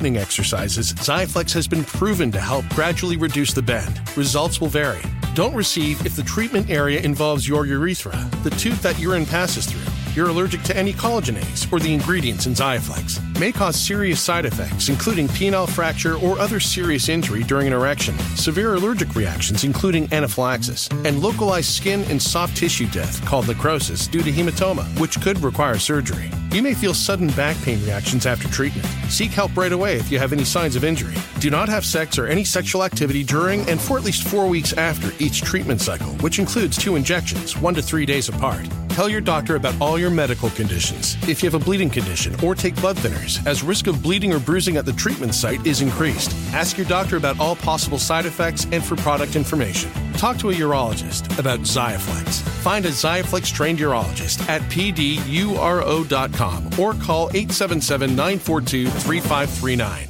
straightening exercises, Xiaflex has been proven to help gradually reduce the bend. Results will vary. Don't receive if the treatment area involves your urethra, the tooth that urine passes through. You're allergic to any collagenase or the ingredients in Xiaflex. May cause serious side effects, including penile fracture or other serious injury during an erection, severe allergic reactions, including anaphylaxis, and localized skin and soft tissue death called necrosis due to hematoma, which could require surgery. You may feel sudden back pain reactions after treatment. Seek help right away if you have any signs of injury. Do not have sex or any sexual activity during and for at least four weeks after each treatment cycle, which includes two injections, one to three days apart. Tell your doctor about all your medical conditions. If you have a bleeding condition or take blood thinners, as risk of bleeding or bruising at the treatment site is increased. Ask your doctor about all possible side effects and for product information. Talk to a urologist about Xiaflex. Find a Xiaflex trained urologist at pduro.com or call 877 942 3539.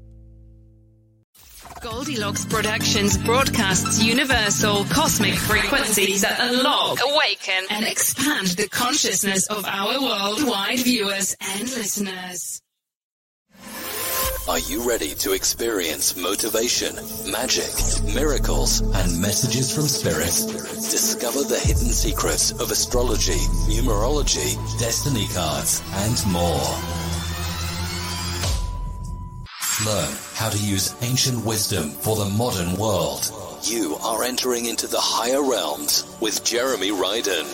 Goldilocks Productions broadcasts universal cosmic frequencies that unlock, awaken, and expand the consciousness of our worldwide viewers and listeners. Are you ready to experience motivation, magic, miracles, and messages from spirit? Discover the hidden secrets of astrology, numerology, destiny cards, and more. Learn how to use ancient wisdom for the modern world. You are entering into the higher realms with Jeremy Ryden.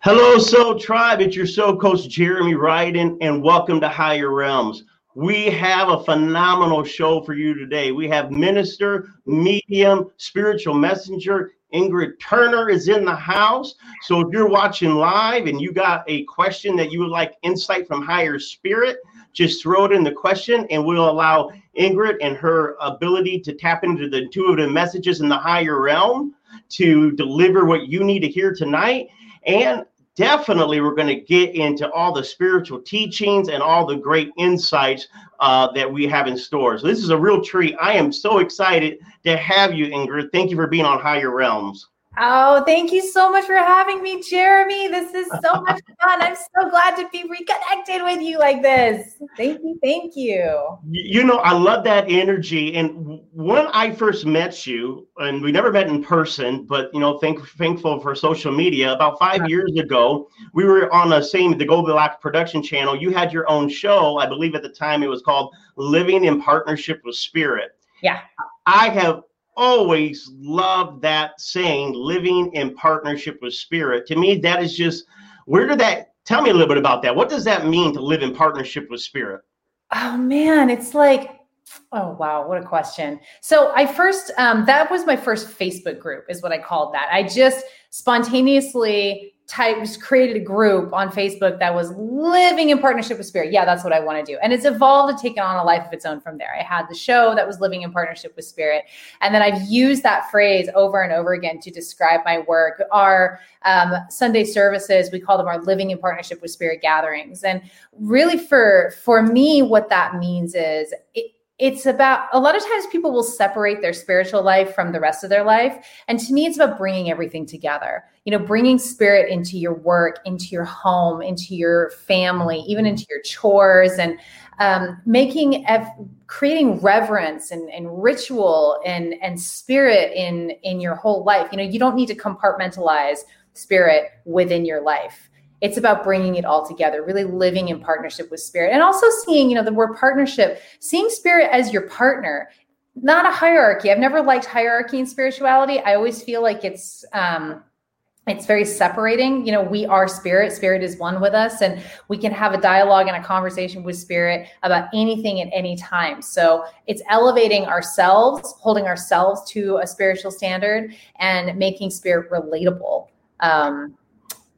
Hello, Soul Tribe. It's your Soul Coach Jeremy Ryden, and welcome to Higher Realms. We have a phenomenal show for you today. We have minister, medium, spiritual messenger, Ingrid Turner is in the house. So if you're watching live and you got a question that you would like insight from higher spirit, just throw it in the question and we'll allow Ingrid and her ability to tap into the intuitive messages in the higher realm to deliver what you need to hear tonight. And definitely, we're going to get into all the spiritual teachings and all the great insights uh, that we have in store. So, this is a real treat. I am so excited to have you, Ingrid. Thank you for being on Higher Realms. Oh, thank you so much for having me, Jeremy. This is so much fun. I'm so glad to be reconnected with you like this. Thank you. Thank you. You know, I love that energy. And when I first met you, and we never met in person, but, you know, thank, thankful for social media, about five uh-huh. years ago, we were on the same, the Goldilocks production channel. You had your own show. I believe at the time it was called Living in Partnership with Spirit. Yeah. I have always loved that saying, living in partnership with spirit. To me, that is just where did that tell me a little bit about that? What does that mean to live in partnership with spirit? Oh man, it's like Oh wow, what a question. So I first um that was my first Facebook group is what I called that. I just spontaneously typed created a group on Facebook that was living in partnership with spirit. Yeah, that's what I want to do. And it's evolved and taken on a life of its own from there. I had the show that was living in partnership with spirit. And then I've used that phrase over and over again to describe my work. Our um, Sunday services, we call them our living in partnership with spirit gatherings. And really for for me, what that means is it, it's about a lot of times people will separate their spiritual life from the rest of their life. And to me it's about bringing everything together you know bringing spirit into your work into your home into your family even into your chores and um, making creating reverence and, and ritual and and spirit in in your whole life. You know you don't need to compartmentalize spirit within your life it's about bringing it all together really living in partnership with spirit and also seeing you know the word partnership seeing spirit as your partner not a hierarchy. I've never liked hierarchy in spirituality. I always feel like it's um it's very separating. You know we are spirit spirit is one with us and we can have a dialogue and a conversation with spirit about anything at any time. So it's elevating ourselves holding ourselves to a spiritual standard and making spirit relatable um,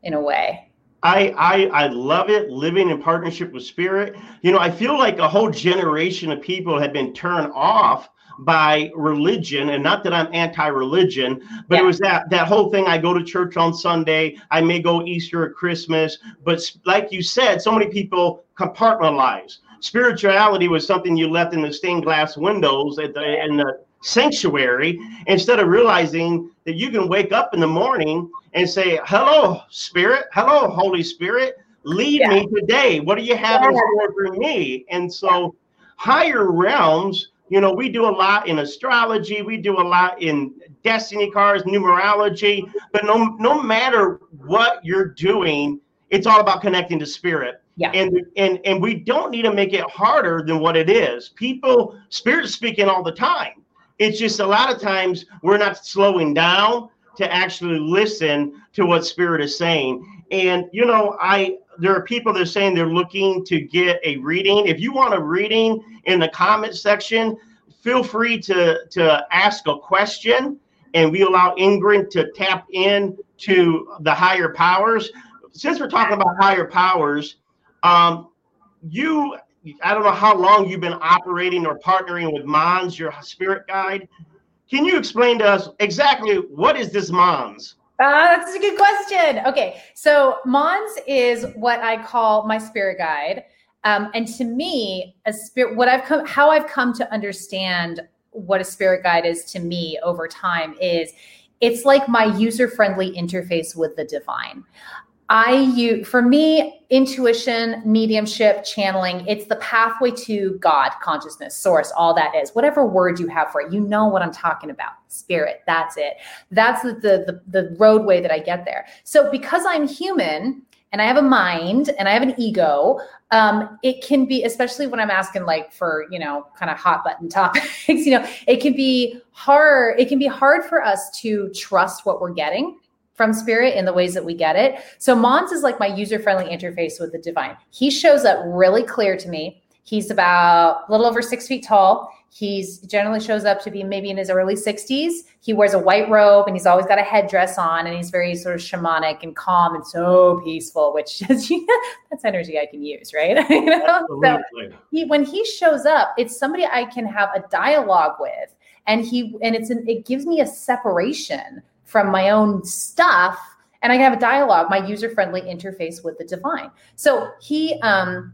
in a way I, I I love it living in partnership with spirit. You know, I feel like a whole generation of people have been turned off by religion and not that I'm anti-religion but yeah. it was that that whole thing I go to church on Sunday I may go Easter or Christmas but like you said so many people compartmentalize spirituality was something you left in the stained glass windows at the in the sanctuary instead of realizing that you can wake up in the morning and say, Hello, Spirit. Hello, Holy Spirit. Lead yeah. me today. What do you have yeah. in store for me? And so, higher realms, you know, we do a lot in astrology, we do a lot in destiny cards, numerology, but no, no matter what you're doing, it's all about connecting to spirit. Yeah. And and and we don't need to make it harder than what it is. People, spirit speaking all the time. It's just a lot of times we're not slowing down to actually listen to what spirit is saying. And you know, I there are people that are saying they're looking to get a reading. If you want a reading in the comment section, feel free to to ask a question and we allow Ingrid to tap in to the higher powers. Since we're talking about higher powers, um, you I don't know how long you've been operating or partnering with Mons, your spirit guide. Can you explain to us exactly what is this Mons? Uh, that's a good question. Okay, so Mons is what I call my spirit guide, um, and to me, a spirit. What I've come, how I've come to understand what a spirit guide is to me over time is it's like my user friendly interface with the divine. I use for me intuition, mediumship, channeling, it's the pathway to God, consciousness, source, all that is. Whatever word you have for it, you know what I'm talking about. Spirit, that's it. That's the the the, the roadway that I get there. So because I'm human, and I have a mind and I have an ego, um, it can be, especially when I'm asking like for, you know, kind of hot button topics, you know, it can be hard. It can be hard for us to trust what we're getting from spirit in the ways that we get it. So Mons is like my user-friendly interface with the divine. He shows up really clear to me. He's about a little over six feet tall. He's generally shows up to be maybe in his early 60s. He wears a white robe and he's always got a headdress on and he's very sort of shamanic and calm and so peaceful, which is that's energy I can use, right? you know? So he, when he shows up, it's somebody I can have a dialogue with and he and it's an, it gives me a separation from my own stuff and I can have a dialogue, my user friendly interface with the divine. So he, um,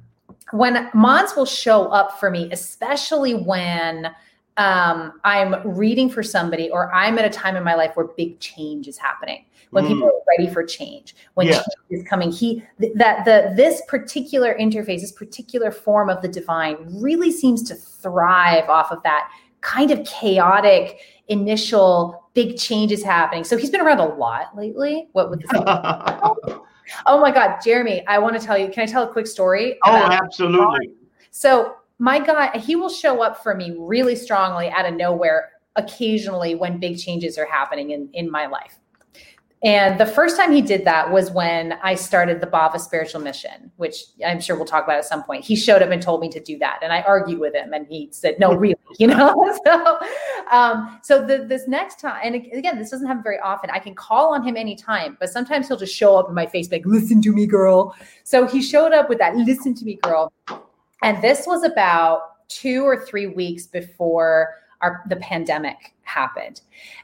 when Mons will show up for me, especially when um, I'm reading for somebody or I'm at a time in my life where big change is happening when mm. people are ready for change, when yeah. change is coming. He th- that the this particular interface, this particular form of the divine, really seems to thrive off of that kind of chaotic initial big changes happening. So he's been around a lot lately. What would this? oh my God, Jeremy, I want to tell you. Can I tell a quick story? Oh, absolutely. So my guy, he will show up for me really strongly out of nowhere occasionally when big changes are happening in in my life. And the first time he did that was when I started the Bava Spiritual Mission, which I'm sure we'll talk about at some point. He showed up and told me to do that, and I argued with him, and he said, "No, really," you know. so, um, so the, this next time, and again, this doesn't happen very often. I can call on him anytime, but sometimes he'll just show up in my face like, "Listen to me, girl." So he showed up with that "Listen to me, girl," and this was about two or three weeks before our the pandemic happened,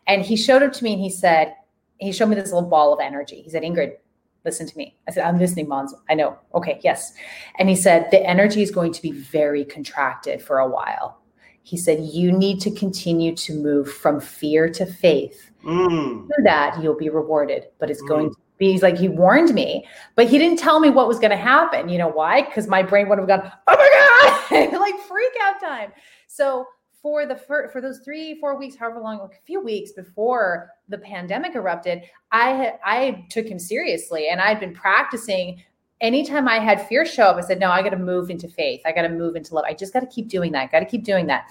and he showed up to me and he said he showed me this little ball of energy. He said, Ingrid, listen to me. I said, I'm listening, Mons. I know. Okay, yes. And he said, the energy is going to be very contracted for a while. He said, you need to continue to move from fear to faith. Mm. Through that, you'll be rewarded, but it's mm. going to be, he's like, he warned me, but he didn't tell me what was going to happen. You know why? Because my brain would have gone, oh my God, like freak out time. So for the for, for those three four weeks however long a few weeks before the pandemic erupted i i took him seriously and i'd been practicing anytime I had fear show up, I said, no, I got to move into faith. I got to move into love. I just got to keep doing that. Got to keep doing that.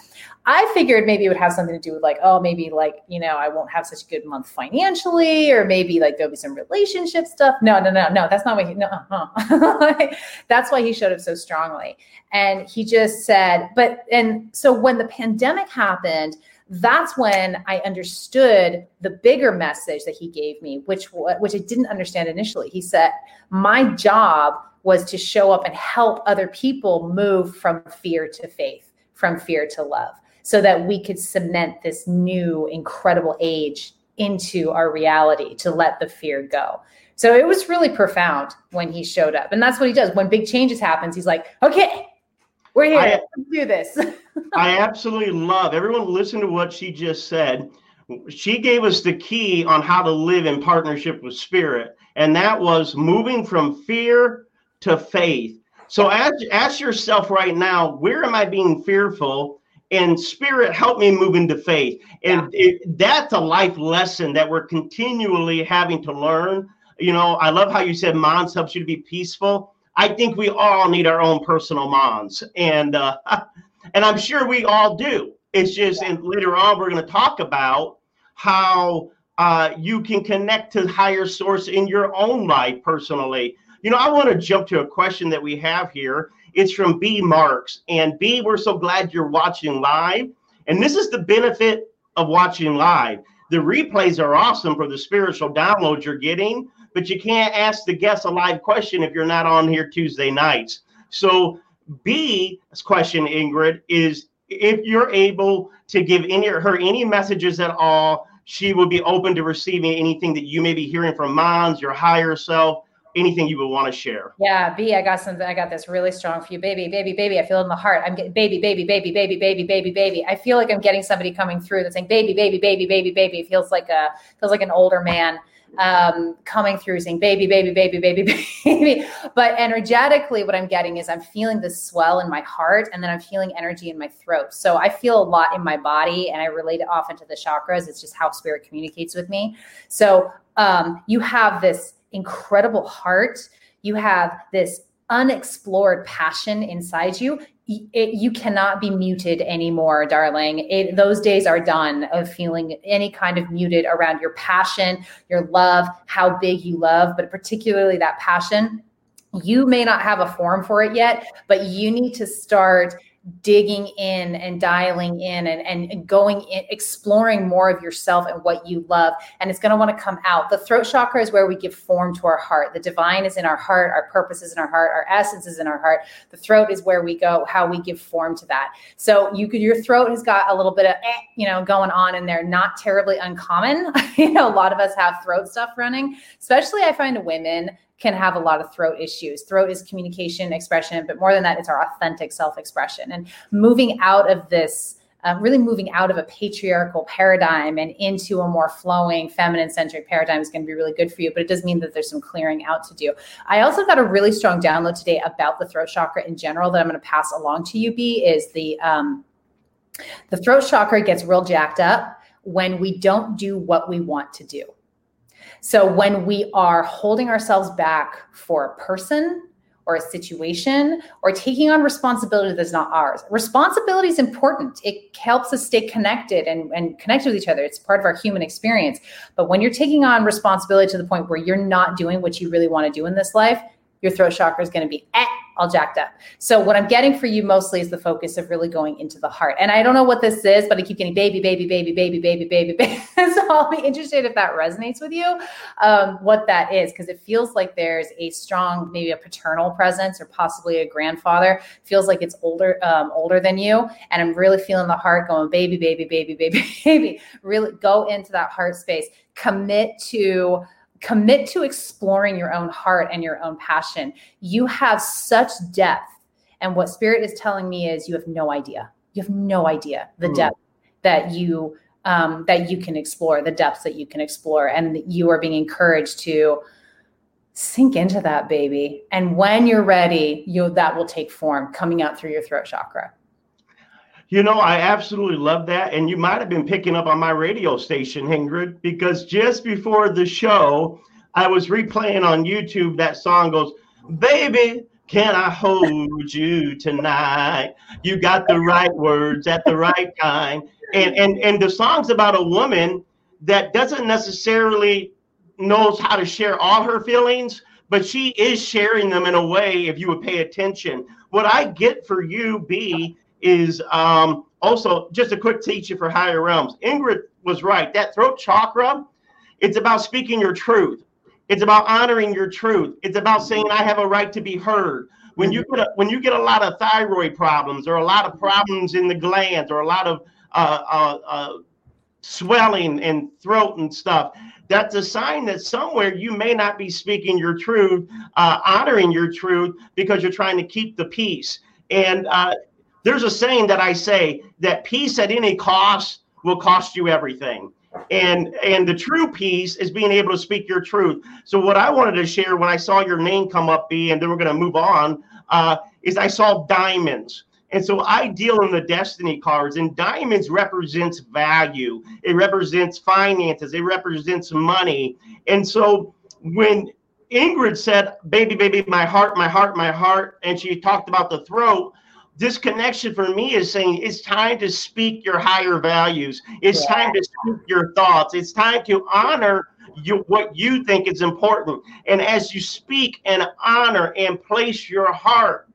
I figured maybe it would have something to do with like, oh, maybe like, you know, I won't have such a good month financially, or maybe like there'll be some relationship stuff. No, no, no, no. That's not what he, no, uh-huh. that's why he showed up so strongly. And he just said, but, and so when the pandemic happened, that's when I understood the bigger message that he gave me, which which I didn't understand initially. He said, "My job was to show up and help other people move from fear to faith, from fear to love, so that we could cement this new incredible age into our reality to let the fear go." So it was really profound when he showed up. And that's what he does. When big changes happens, he's like, "Okay, we're here. I, do this. I absolutely love everyone listen to what she just said. She gave us the key on how to live in partnership with spirit, and that was moving from fear to faith. So ask, ask yourself right now, where am I being fearful? And spirit, help me move into faith. And yeah. it, that's a life lesson that we're continually having to learn. You know, I love how you said Mons helps you to be peaceful. I think we all need our own personal Mons. And uh, And I'm sure we all do. It's just, and later on, we're going to talk about how uh, you can connect to higher source in your own life personally. You know, I want to jump to a question that we have here. It's from B Marks. And B, we're so glad you're watching live. And this is the benefit of watching live. The replays are awesome for the spiritual downloads you're getting, but you can't ask the guests a live question if you're not on here Tuesday nights. So B's question, Ingrid, is if you're able to give any her any messages at all, she will be open to receiving anything that you may be hearing from Mons, your higher self, anything you would want to share. Yeah, B, I got something. I got this really strong for you, baby, baby, baby. I feel it in the heart. I'm getting baby, baby, baby, baby, baby, baby, baby. I feel like I'm getting somebody coming through that's saying baby, baby, baby, baby, baby. It feels like a feels like an older man um, coming through saying baby, baby, baby, baby, baby. But energetically, what I'm getting is I'm feeling this swell in my heart and then I'm feeling energy in my throat. So I feel a lot in my body and I relate it often to the chakras. It's just how spirit communicates with me. So um, you have this incredible heart. You have this unexplored passion inside you it, you cannot be muted anymore, darling. It, those days are done of feeling any kind of muted around your passion, your love, how big you love, but particularly that passion. You may not have a form for it yet, but you need to start digging in and dialing in and, and, going in, exploring more of yourself and what you love. And it's going to want to come out. The throat chakra is where we give form to our heart. The divine is in our heart. Our purpose is in our heart. Our essence is in our heart. The throat is where we go, how we give form to that. So you could, your throat has got a little bit of, eh, you know, going on in there, not terribly uncommon. you know, a lot of us have throat stuff running, especially I find women can have a lot of throat issues. Throat is communication, expression, but more than that, it's our authentic self expression. And moving out of this uh, really moving out of a patriarchal paradigm and into a more flowing feminine centric paradigm is going to be really good for you. But it does mean that there's some clearing out to do. I also got a really strong download today about the throat chakra in general that I'm going to pass along to you. B is the um, the throat chakra gets real jacked up when we don't do what we want to do. So when we are holding ourselves back for a person or a situation or taking on responsibility that's not ours. Responsibility is important. It helps us stay connected and, and connected with each other. It's part of our human experience. But when you're taking on responsibility to the point where you're not doing what you really want to do in this life, your throat chakra is going to be eh, all jacked up. So what I'm getting for you mostly is the focus of really going into the heart. And I don't know what this is, but I keep getting baby, baby, baby, baby, baby, baby, baby. so I'll be interested if that resonates with you, um, what that is, because it feels like there's a strong, maybe a paternal presence or possibly a grandfather. Feels like it's older, um, older than you. And I'm really feeling the heart going, baby, baby, baby, baby, baby. Really go into that heart space. Commit to commit to exploring your own heart and your own passion. You have such depth. And what spirit is telling me is you have no idea. You have no idea the mm. depth that you um, that you can explore, the depths that you can explore, and you are being encouraged to sink into that baby. And when you're ready, you that will take form coming out through your throat chakra. You know, I absolutely love that. And you might have been picking up on my radio station, Ingrid, because just before the show, I was replaying on YouTube that song goes, Baby, can I hold you tonight? You got the right words at the right time. And and and the song's about a woman that doesn't necessarily knows how to share all her feelings, but she is sharing them in a way if you would pay attention. What I get for you, B, is um, also just a quick teaching for higher realms. Ingrid was right. That throat chakra, it's about speaking your truth. It's about honoring your truth. It's about saying I have a right to be heard. When you get a, when you get a lot of thyroid problems or a lot of problems in the glands or a lot of uh, uh, uh, swelling and throat and stuff, that's a sign that somewhere you may not be speaking your truth, uh, honoring your truth because you're trying to keep the peace. And uh, there's a saying that I say that peace at any cost will cost you everything. And and the true peace is being able to speak your truth. So what I wanted to share when I saw your name come up, B, and then we're going to move on, uh, is I saw diamonds. And so I deal in the destiny cards, and diamonds represents value. It represents finances. It represents money. And so when Ingrid said, "Baby, baby, my heart, my heart, my heart," and she talked about the throat, this connection for me is saying it's time to speak your higher values. It's yeah. time to speak your thoughts. It's time to honor you, what you think is important. And as you speak and honor and place your heart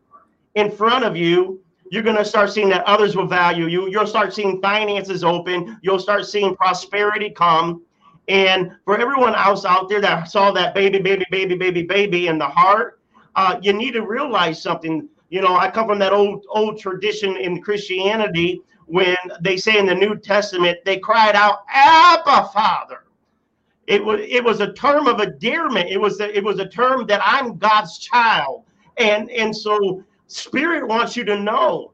in front of you, you're going to start seeing that others will value you. You'll start seeing finances open. You'll start seeing prosperity come. And for everyone else out there that saw that baby, baby, baby, baby, baby in the heart, uh, you need to realize something you know, I come from that old old tradition in Christianity when they say in the New Testament they cried out, "Abba, Father." It was it was a term of endearment. It was a, it was a term that I'm God's child, and and so Spirit wants you to know,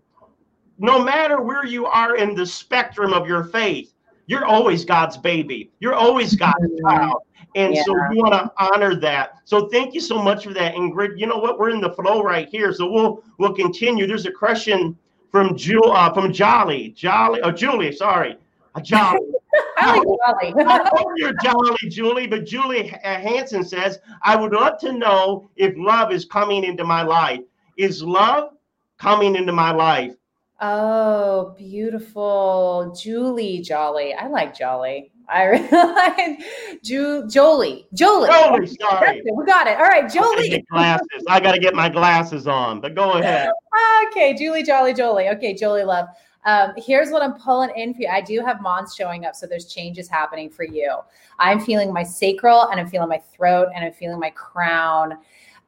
no matter where you are in the spectrum of your faith, you're always God's baby. You're always God's child. And yeah. so we want to honor that. So thank you so much for that, Ingrid. You know what? We're in the flow right here, so we'll we'll continue. There's a question from Jewel uh, from Jolly, Jolly, or oh, Julie. Sorry, Jolly. I like Jolly. I hope you're Jolly, Julie. But Julie Hanson says, I would love to know if love is coming into my life. Is love coming into my life? Oh, beautiful. Julie Jolly. I like Jolly. I really like Ju- Jolie. Jolie. Jolie, sorry. We got it. All right, Jolie. I glasses. I got to get my glasses on, but go ahead. okay, Julie, Jolly, Jolie. Okay, Jolie Love. Um, here's what I'm pulling in for you. I do have Mons showing up, so there's changes happening for you. I'm feeling my sacral, and I'm feeling my throat, and I'm feeling my crown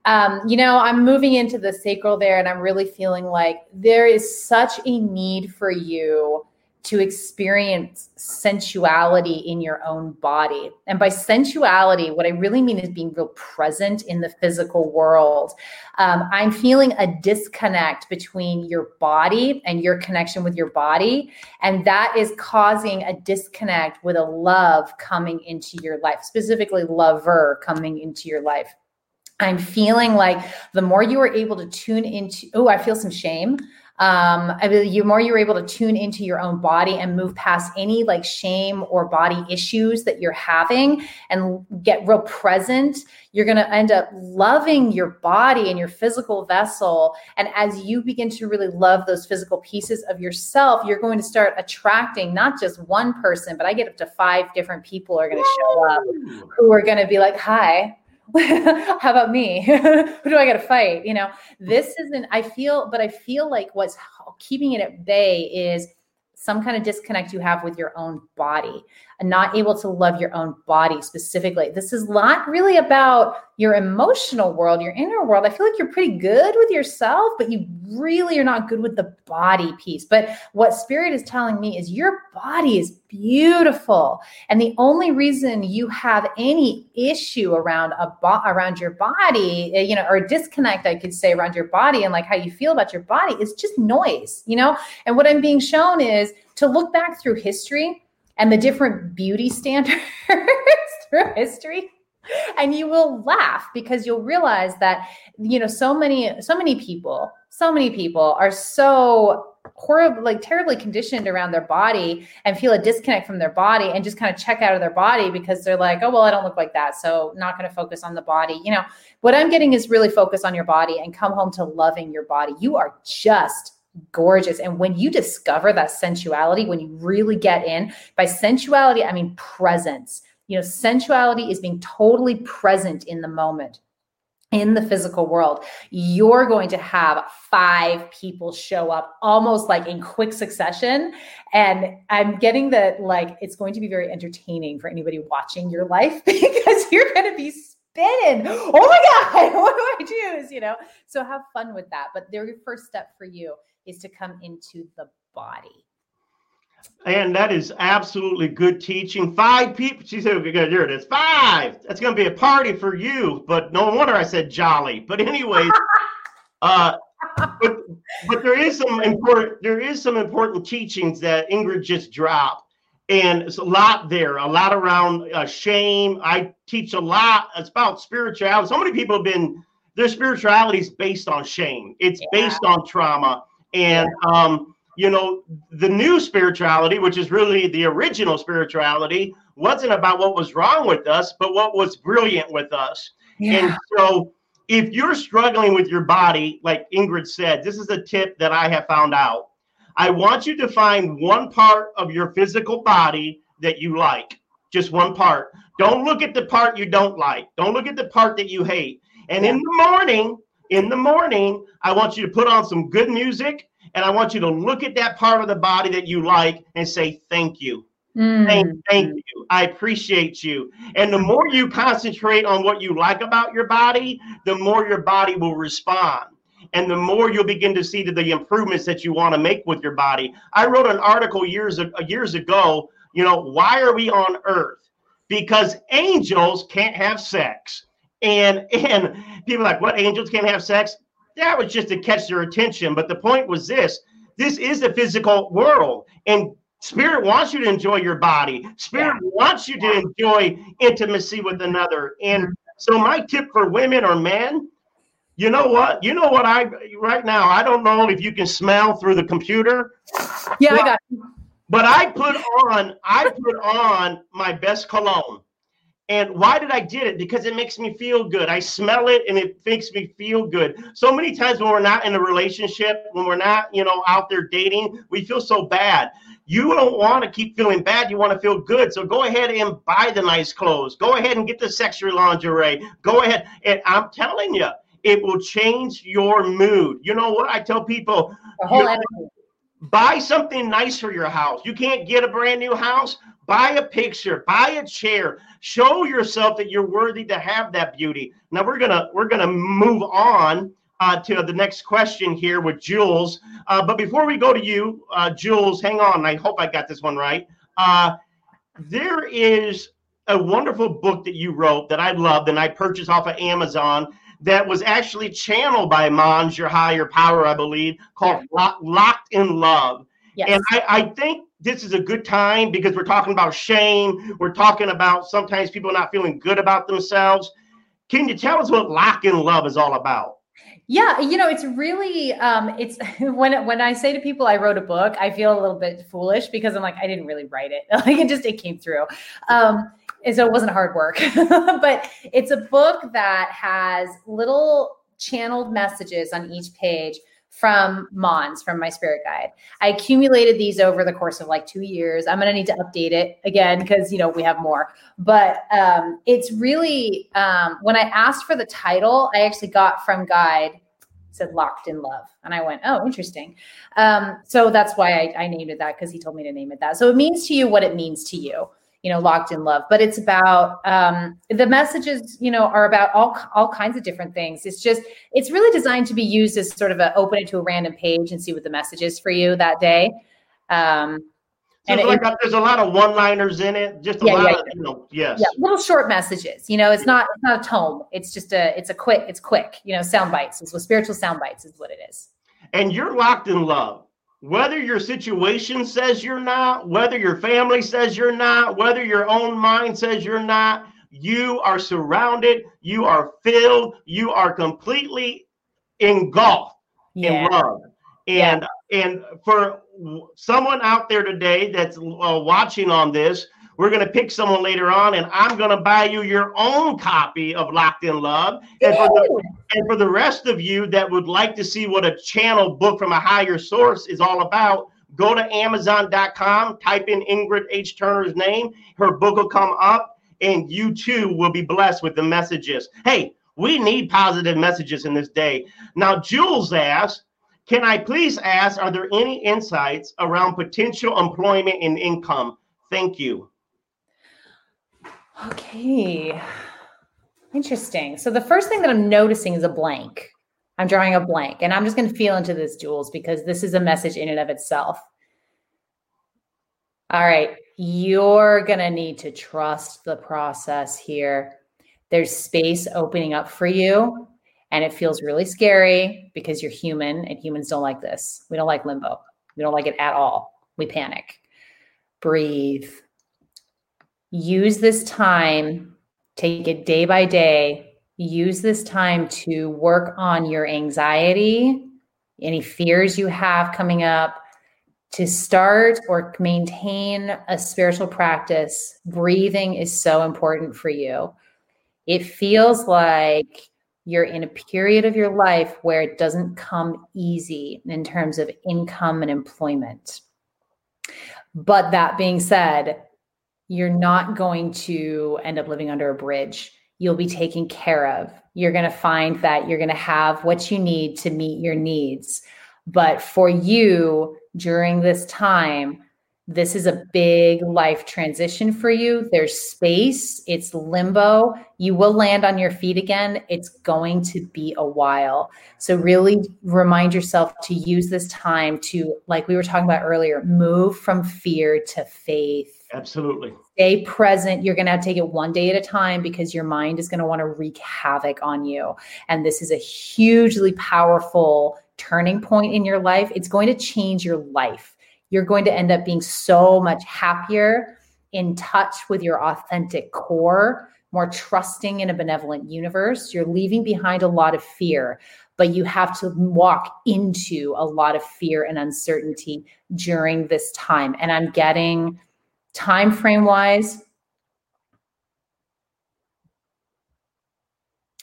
um, you know, I'm moving into the sacral there, and I'm really feeling like there is such a need for you to experience sensuality in your own body. And by sensuality, what I really mean is being real present in the physical world. Um, I'm feeling a disconnect between your body and your connection with your body. And that is causing a disconnect with a love coming into your life, specifically, lover coming into your life. I'm feeling like the more you are able to tune into, oh, I feel some shame um I mean, the more you're able to tune into your own body and move past any like shame or body issues that you're having and get real present you're going to end up loving your body and your physical vessel. And as you begin to really love those physical pieces of yourself you're going to start attracting not just one person but i get up to five different people are going to show up who are going to be like hi how about me? Who do I got to fight? You know, this isn't, I feel, but I feel like what's keeping it at bay is some kind of disconnect you have with your own body and not able to love your own body specifically. This is not really about your emotional world, your inner world. I feel like you're pretty good with yourself, but you really are not good with the body piece. But what spirit is telling me is your body is beautiful. And the only reason you have any issue around a bo- around your body, eh, you know, or disconnect, I could say around your body and like how you feel about your body is just noise, you know? And what I'm being shown is to look back through history and the different beauty standards through history and you will laugh because you'll realize that you know so many so many people so many people are so horrible like terribly conditioned around their body and feel a disconnect from their body and just kind of check out of their body because they're like oh well i don't look like that so not going to focus on the body. You know what i'm getting is really focus on your body and come home to loving your body. You are just gorgeous. And when you discover that sensuality, when you really get in, by sensuality, I mean presence. You know, sensuality is being totally present in the moment in the physical world, you're going to have five people show up almost like in quick succession. And I'm getting that, like, it's going to be very entertaining for anybody watching your life because you're going to be spinning. Oh my God, what do I choose? You know, so have fun with that. But their first step for you is to come into the body. And that is absolutely good teaching. Five people. She said, "Okay, good. Here it is. Five. That's going to be a party for you." But no wonder I said jolly. But anyways, uh, but but there is some important there is some important teachings that Ingrid just dropped, and it's a lot there. A lot around uh, shame. I teach a lot. It's about spirituality. So many people have been their spirituality is based on shame. It's yeah. based on trauma and um, you know, the new spirituality, which is really the original spirituality, wasn't about what was wrong with us, but what was brilliant with us. Yeah. And so if you're struggling with your body, like Ingrid said, this is a tip that I have found out. I want you to find one part of your physical body that you like, just one part. Don't look at the part you don't like. Don't look at the part that you hate. And in the morning, in the morning, I want you to put on some good music and I want you to look at that part of the body that you like and say, Thank you. Mm. Thank, thank you. I appreciate you. And the more you concentrate on what you like about your body, the more your body will respond. And the more you'll begin to see the improvements that you want to make with your body. I wrote an article years years ago. You know, why are we on Earth? Because angels can't have sex. And and people like, what angels can't have sex? That was just to catch their attention. But the point was this: this is a physical world, and Spirit wants you to enjoy your body. Spirit yeah. wants you to enjoy intimacy with another. And so, my tip for women or men, you know what? You know what I right now. I don't know if you can smell through the computer. Yeah, but, I got. You. But I put on I put on my best cologne. And why did I did it? Because it makes me feel good. I smell it and it makes me feel good. So many times when we're not in a relationship, when we're not, you know, out there dating, we feel so bad. You don't want to keep feeling bad. You want to feel good. So go ahead and buy the nice clothes. Go ahead and get the sexual lingerie. Go ahead. And I'm telling you, it will change your mood. You know what? I tell people, buy something nice for your house. You can't get a brand new house. Buy a picture, buy a chair, show yourself that you're worthy to have that beauty. Now we're gonna we're gonna move on uh, to the next question here with Jules. Uh, but before we go to you, uh, Jules, hang on. I hope I got this one right. Uh, there is a wonderful book that you wrote that I loved and I purchased off of Amazon that was actually channeled by Mons, your higher power, I believe, called Locked in Love. Yes. And I, I think this is a good time because we're talking about shame. We're talking about sometimes people not feeling good about themselves. Can you tell us what Lock in Love is all about? Yeah, you know, it's really um it's when when I say to people I wrote a book, I feel a little bit foolish because I'm like I didn't really write it. Like it just it came through. Um and so it wasn't hard work. but it's a book that has little channeled messages on each page from Mons, from my spirit guide. I accumulated these over the course of like two years. I'm going to need to update it again because, you know, we have more. But um, it's really, um, when I asked for the title, I actually got from Guide said locked in love and i went oh interesting um, so that's why I, I named it that because he told me to name it that so it means to you what it means to you you know locked in love but it's about um, the messages you know are about all all kinds of different things it's just it's really designed to be used as sort of a open it to a random page and see what the message is for you that day um, so and like it, there's a lot of one-liners in it, just a yeah, lot yeah, of you know, yes, yeah, little short messages. You know, it's not it's not a tome. It's just a it's a quick it's quick. You know, sound bites. It's what spiritual sound bites is what it is. And you're locked in love whether your situation says you're not, whether your family says you're not, whether your own mind says you're not, you are surrounded, you are filled, you are completely engulfed yeah. in love. And yeah. and for someone out there today that's uh, watching on this, we're going to pick someone later on, and I'm going to buy you your own copy of Locked in Love. And for, the, and for the rest of you that would like to see what a channel book from a higher source is all about, go to Amazon.com, type in Ingrid H. Turner's name. Her book will come up, and you too will be blessed with the messages. Hey, we need positive messages in this day. Now, Jules asks, can I please ask, are there any insights around potential employment and income? Thank you. Okay. Interesting. So the first thing that I'm noticing is a blank. I'm drawing a blank and I'm just going to feel into this, Jules, because this is a message in and of itself. All right. You're going to need to trust the process here. There's space opening up for you. And it feels really scary because you're human and humans don't like this. We don't like limbo. We don't like it at all. We panic. Breathe use this time, take it day by day, use this time to work on your anxiety, any fears you have coming up, to start or maintain a spiritual practice. Breathing is so important for you. It feels like you're in a period of your life where it doesn't come easy in terms of income and employment. But that being said, you're not going to end up living under a bridge. You'll be taken care of. You're going to find that you're going to have what you need to meet your needs. But for you during this time, this is a big life transition for you. There's space, it's limbo. You will land on your feet again. It's going to be a while. So, really remind yourself to use this time to, like we were talking about earlier, move from fear to faith Absolutely. Stay present. You're going to take it one day at a time because your mind is going to want to wreak havoc on you. And this is a hugely powerful turning point in your life. It's going to change your life. You're going to end up being so much happier, in touch with your authentic core, more trusting in a benevolent universe. You're leaving behind a lot of fear, but you have to walk into a lot of fear and uncertainty during this time. And I'm getting time frame wise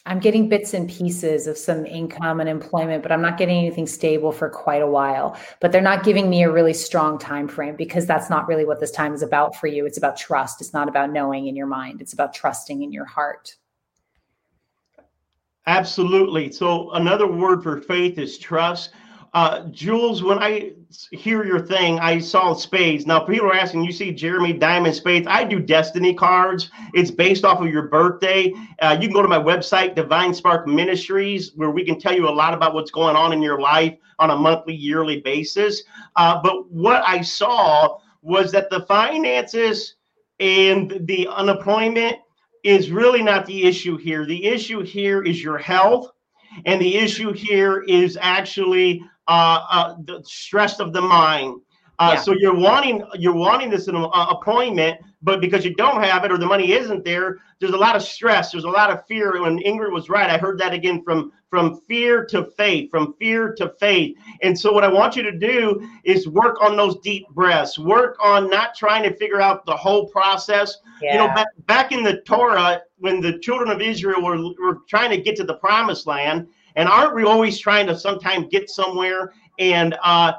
i'm getting bits and pieces of some income and employment but i'm not getting anything stable for quite a while. But they're not giving me a really strong time frame because that's not really what this time is about for you. It's about trust. It's not about knowing in your mind. It's about trusting in your heart. Absolutely. So another word for faith is trust Uh, Jules, when I hear your thing, I saw spades. Now, people are asking, you see Jeremy Diamond Spades. I do destiny cards. It's based off of your birthday. Uh, you can go to my website, Divine Spark Ministries, where we can tell you a lot about what's going on in your life on a monthly, yearly basis. Uh, but what I saw was that the finances and the unemployment is really not the issue here. The issue here is your health. And the issue here is actually the stress of the mind. Uh, yeah. So you're wanting you're wanting this uh, appointment, but because you don't have it or the money isn't there, there's a lot of stress. There's a lot of fear. When Ingrid was right, I heard that again from from fear to faith, from fear to faith. And so what I want you to do is work on those deep breaths. Work on not trying to figure out the whole process. Yeah. You know, back, back in the Torah, when the children of Israel were, were trying to get to the promised land, and aren't we always trying to sometimes get somewhere? And, uh,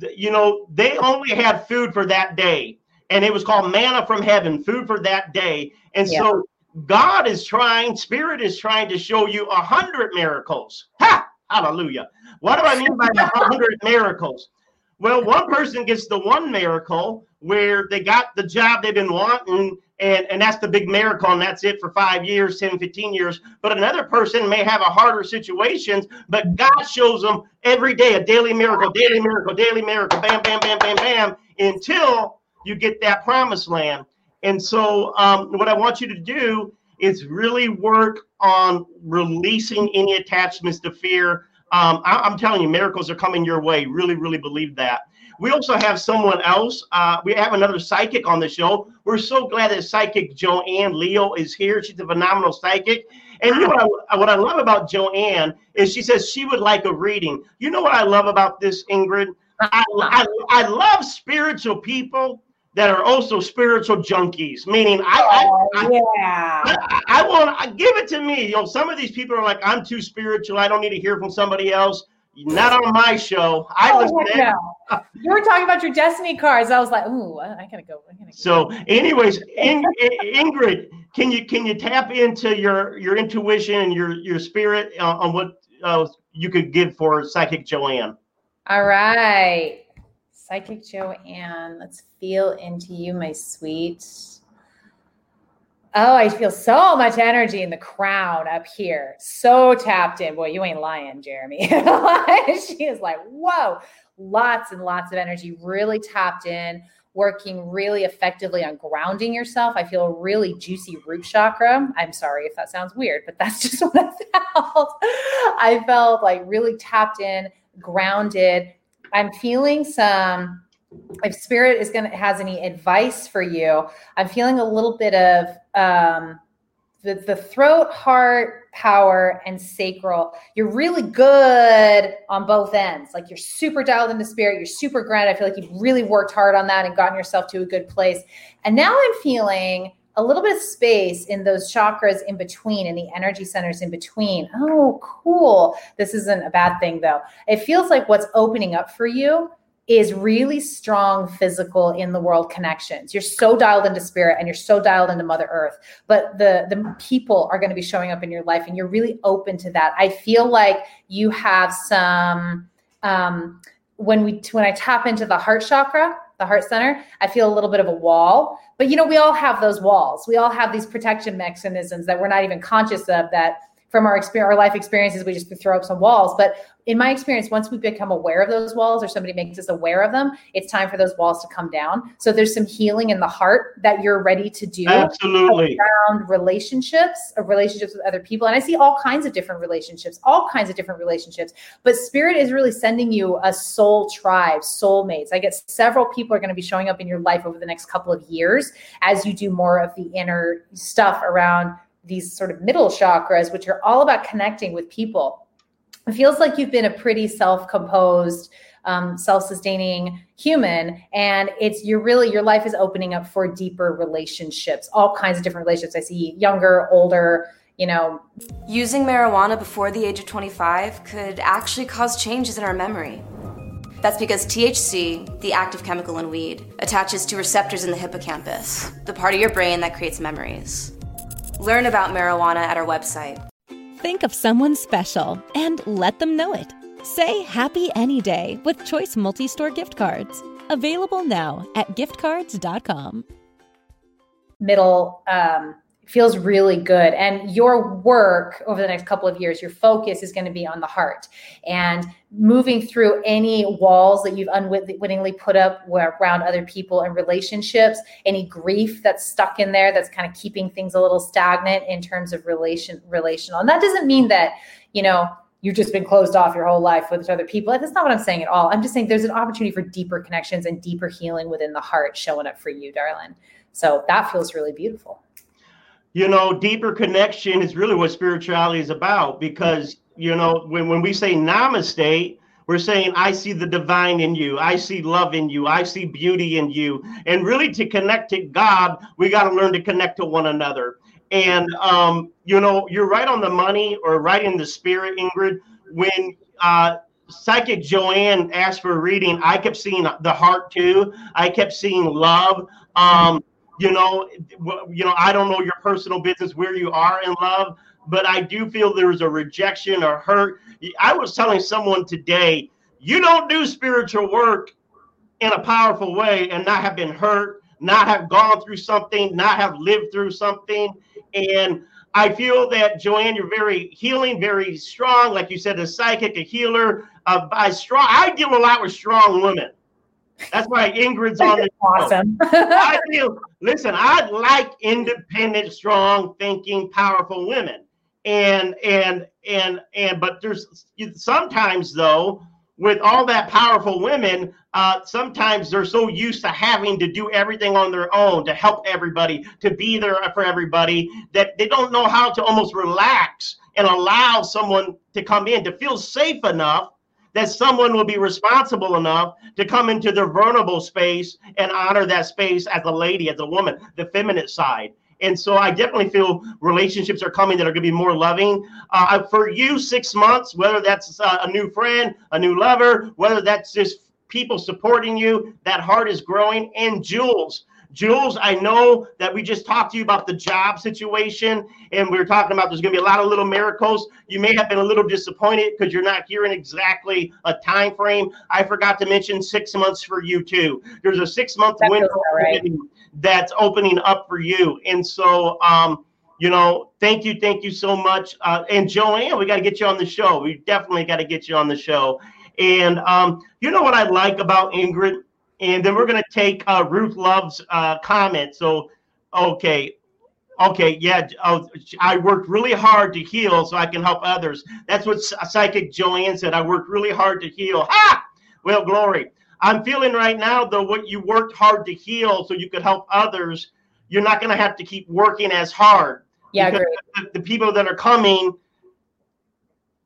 th- you know, they only had food for that day. And it was called manna from heaven, food for that day. And yeah. so God is trying, Spirit is trying to show you a hundred miracles. Ha! Hallelujah. What do I mean by a hundred miracles? Well, one person gets the one miracle where they got the job they've been wanting and and that's the big miracle and that's it for five years 10 15 years. But another person may have a harder situations but god shows them every day a daily miracle daily miracle daily miracle bam bam bam bam bam until you get that promised land. And so um, what i want you to do is really work on releasing any attachments to fear. Um, I, i'm telling you miracles are coming your way. Really really believe that we also have someone else. Uh, we have another psychic on the show. We're so glad that psychic Joanne Leo is here. She's a phenomenal psychic. And you know what I, what I love about Joanne is she says she would like a reading. You know what I love about this, Ingrid? I, I, I love spiritual people that are also spiritual junkies. Meaning, I, oh, I, yeah. I, I, want to give it to me. You know, some of these people are like, I'm too spiritual. I don't need to hear from somebody else. Not on my show. I oh, listen. No. you were talking about your destiny cards. I was like, ooh, I gotta go. I gotta go. So, anyways, In, Ingrid, can you can you tap into your your intuition and your your spirit uh, on what uh, you could give for psychic Joanne? All right, psychic Joanne. Let's feel into you, my sweet. Oh, I feel so much energy in the crown up here. So tapped in. Boy, you ain't lying, Jeremy. she is like, whoa, lots and lots of energy, really tapped in, working really effectively on grounding yourself. I feel a really juicy root chakra. I'm sorry if that sounds weird, but that's just what I felt. I felt like really tapped in, grounded. I'm feeling some if spirit is going to has any advice for you i'm feeling a little bit of um the, the throat heart power and sacral you're really good on both ends like you're super dialed into spirit you're super grounded i feel like you've really worked hard on that and gotten yourself to a good place and now i'm feeling a little bit of space in those chakras in between, and the energy centers in between. Oh, cool. This isn't a bad thing, though. It feels like what's opening up for you is really strong physical in the world connections. You're so dialed into spirit and you're so dialed into Mother Earth, but the the people are going to be showing up in your life and you're really open to that. I feel like you have some um when we when I tap into the heart chakra, the heart center, I feel a little bit of a wall. But you know, we all have those walls. We all have these protection mechanisms that we're not even conscious of that from our experience, our life experiences, we just throw up some walls. But in my experience, once we become aware of those walls or somebody makes us aware of them, it's time for those walls to come down. So there's some healing in the heart that you're ready to do. Absolutely. Around relationships, uh, relationships with other people. And I see all kinds of different relationships, all kinds of different relationships. But spirit is really sending you a soul tribe, soulmates. I guess several people are going to be showing up in your life over the next couple of years as you do more of the inner stuff around these sort of middle chakras, which are all about connecting with people. It feels like you've been a pretty self-composed, um, self-sustaining human, and it's you're really your life is opening up for deeper relationships, all kinds of different relationships. I see younger, older, you know. Using marijuana before the age of 25 could actually cause changes in our memory. That's because THC, the active chemical in weed, attaches to receptors in the hippocampus, the part of your brain that creates memories. Learn about marijuana at our website. Think of someone special and let them know it. Say happy any day with Choice Multi Store gift cards. Available now at giftcards.com. Middle um, feels really good. And your work over the next couple of years, your focus is going to be on the heart and moving through any walls that you've unwittingly put up around other people and relationships, any grief that's stuck in there that's kind of keeping things a little stagnant in terms of relation relational. And that doesn't mean that, you know, you've just been closed off your whole life with other people. That's not what I'm saying at all. I'm just saying there's an opportunity for deeper connections and deeper healing within the heart showing up for you, darling. So that feels really beautiful you know, deeper connection is really what spirituality is about because, you know, when, when we say namaste, we're saying, I see the divine in you. I see love in you. I see beauty in you. And really, to connect to God, we got to learn to connect to one another. And, um, you know, you're right on the money or right in the spirit, Ingrid. When uh, Psychic Joanne asked for a reading, I kept seeing the heart too. I kept seeing love. Um, you know, you know, I don't know your personal business where you are in love, but I do feel there's a rejection or hurt. I was telling someone today, you don't do spiritual work in a powerful way and not have been hurt, not have gone through something, not have lived through something. And I feel that Joanne, you're very healing, very strong. Like you said, a psychic, a healer. Uh, by strong, I deal a lot with strong women. That's why Ingrid's on the awesome. I feel, listen, I like independent, strong thinking, powerful women. And and and and but there's sometimes though with all that powerful women, uh, sometimes they're so used to having to do everything on their own to help everybody, to be there for everybody, that they don't know how to almost relax and allow someone to come in to feel safe enough that someone will be responsible enough to come into their vulnerable space and honor that space as a lady, as a woman, the feminine side. And so I definitely feel relationships are coming that are going to be more loving. Uh, for you, six months, whether that's uh, a new friend, a new lover, whether that's just people supporting you, that heart is growing. And Jules, Jules, I know that we just talked to you about the job situation, and we were talking about there's going to be a lot of little miracles. You may have been a little disappointed because you're not hearing exactly a time frame. I forgot to mention six months for you too. There's a six month window right. that's opening up for you, and so um, you know, thank you, thank you so much. Uh, and Joanne, we got to get you on the show. We definitely got to get you on the show. And um, you know what I like about Ingrid? And then we're going to take uh, Ruth Love's uh, comment. So, okay, okay, yeah, oh, I worked really hard to heal so I can help others. That's what Psychic Joanne said. I worked really hard to heal. Ha! Well, glory. I'm feeling right now, though, what you worked hard to heal so you could help others. You're not going to have to keep working as hard. Yeah, the, the people that are coming,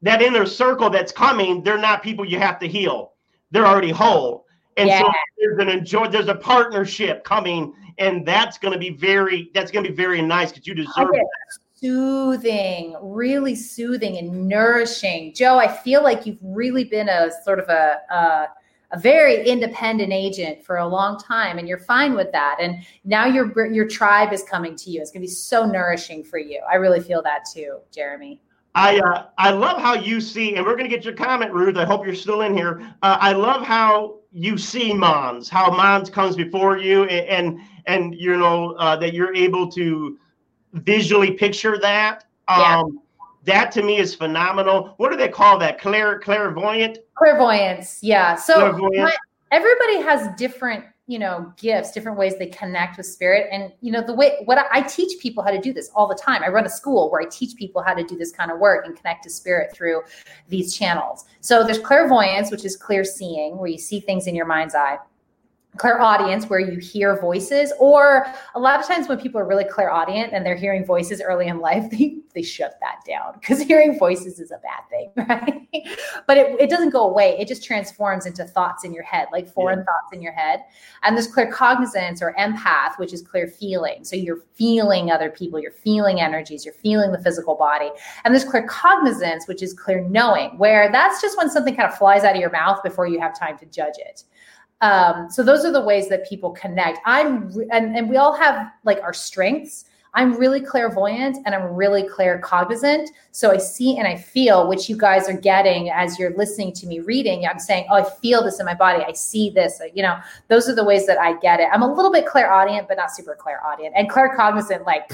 that inner circle that's coming, they're not people you have to heal. They're already whole. And yeah. so there's an enjoy there's a partnership coming and that's going to be very that's going to be very nice because you deserve it soothing really soothing and nourishing. Joe i feel like you've really been a sort of a, a a very independent agent for a long time and you're fine with that. And now your your tribe is coming to you. It's going to be so nourishing for you. I really feel that too jeremy I uh, I love how you see, and we're going to get your comment, Ruth. I hope you're still in here. Uh, I love how you see Mons, how Mons comes before you, and and, and you know uh, that you're able to visually picture that. Yeah. Um, that to me is phenomenal. What do they call that? Clair clairvoyant. Clairvoyance. Yeah. So my, everybody has different you know gifts different ways they connect with spirit. And you know the way what I, I, teach people how to do this all the time. I run a school where i teach people how to do this kind of work and connect to spirit through these channels. So there's clairvoyance which is clear seeing where you see things in your mind's eye clairaudience where you hear voices or a lot of times when people are really clairaudient and they're hearing voices early in life they, they shut that down because hearing voices is a bad thing right? But it, it doesn't go away it just transforms into thoughts in your head like foreign yeah. thoughts in your head. And there's claircognizance or empath which is clear feeling so you're feeling other people you're feeling energies you're feeling the physical body. And there's claircognizance which is clear knowing where that's just when something kind of flies out of your mouth before you have time to judge it um, so those are the ways that people connect. I'm and, and we all have like our strengths. I'm really clairvoyant and I'm really claircognizant. So I see and I feel, which you guys are getting as you're listening to me reading. I'm saying, oh, I feel this in my body. I see this. You know, those are the ways that I get it. I'm a little bit clairaudient, but not super clairaudient. And claircognizant, like,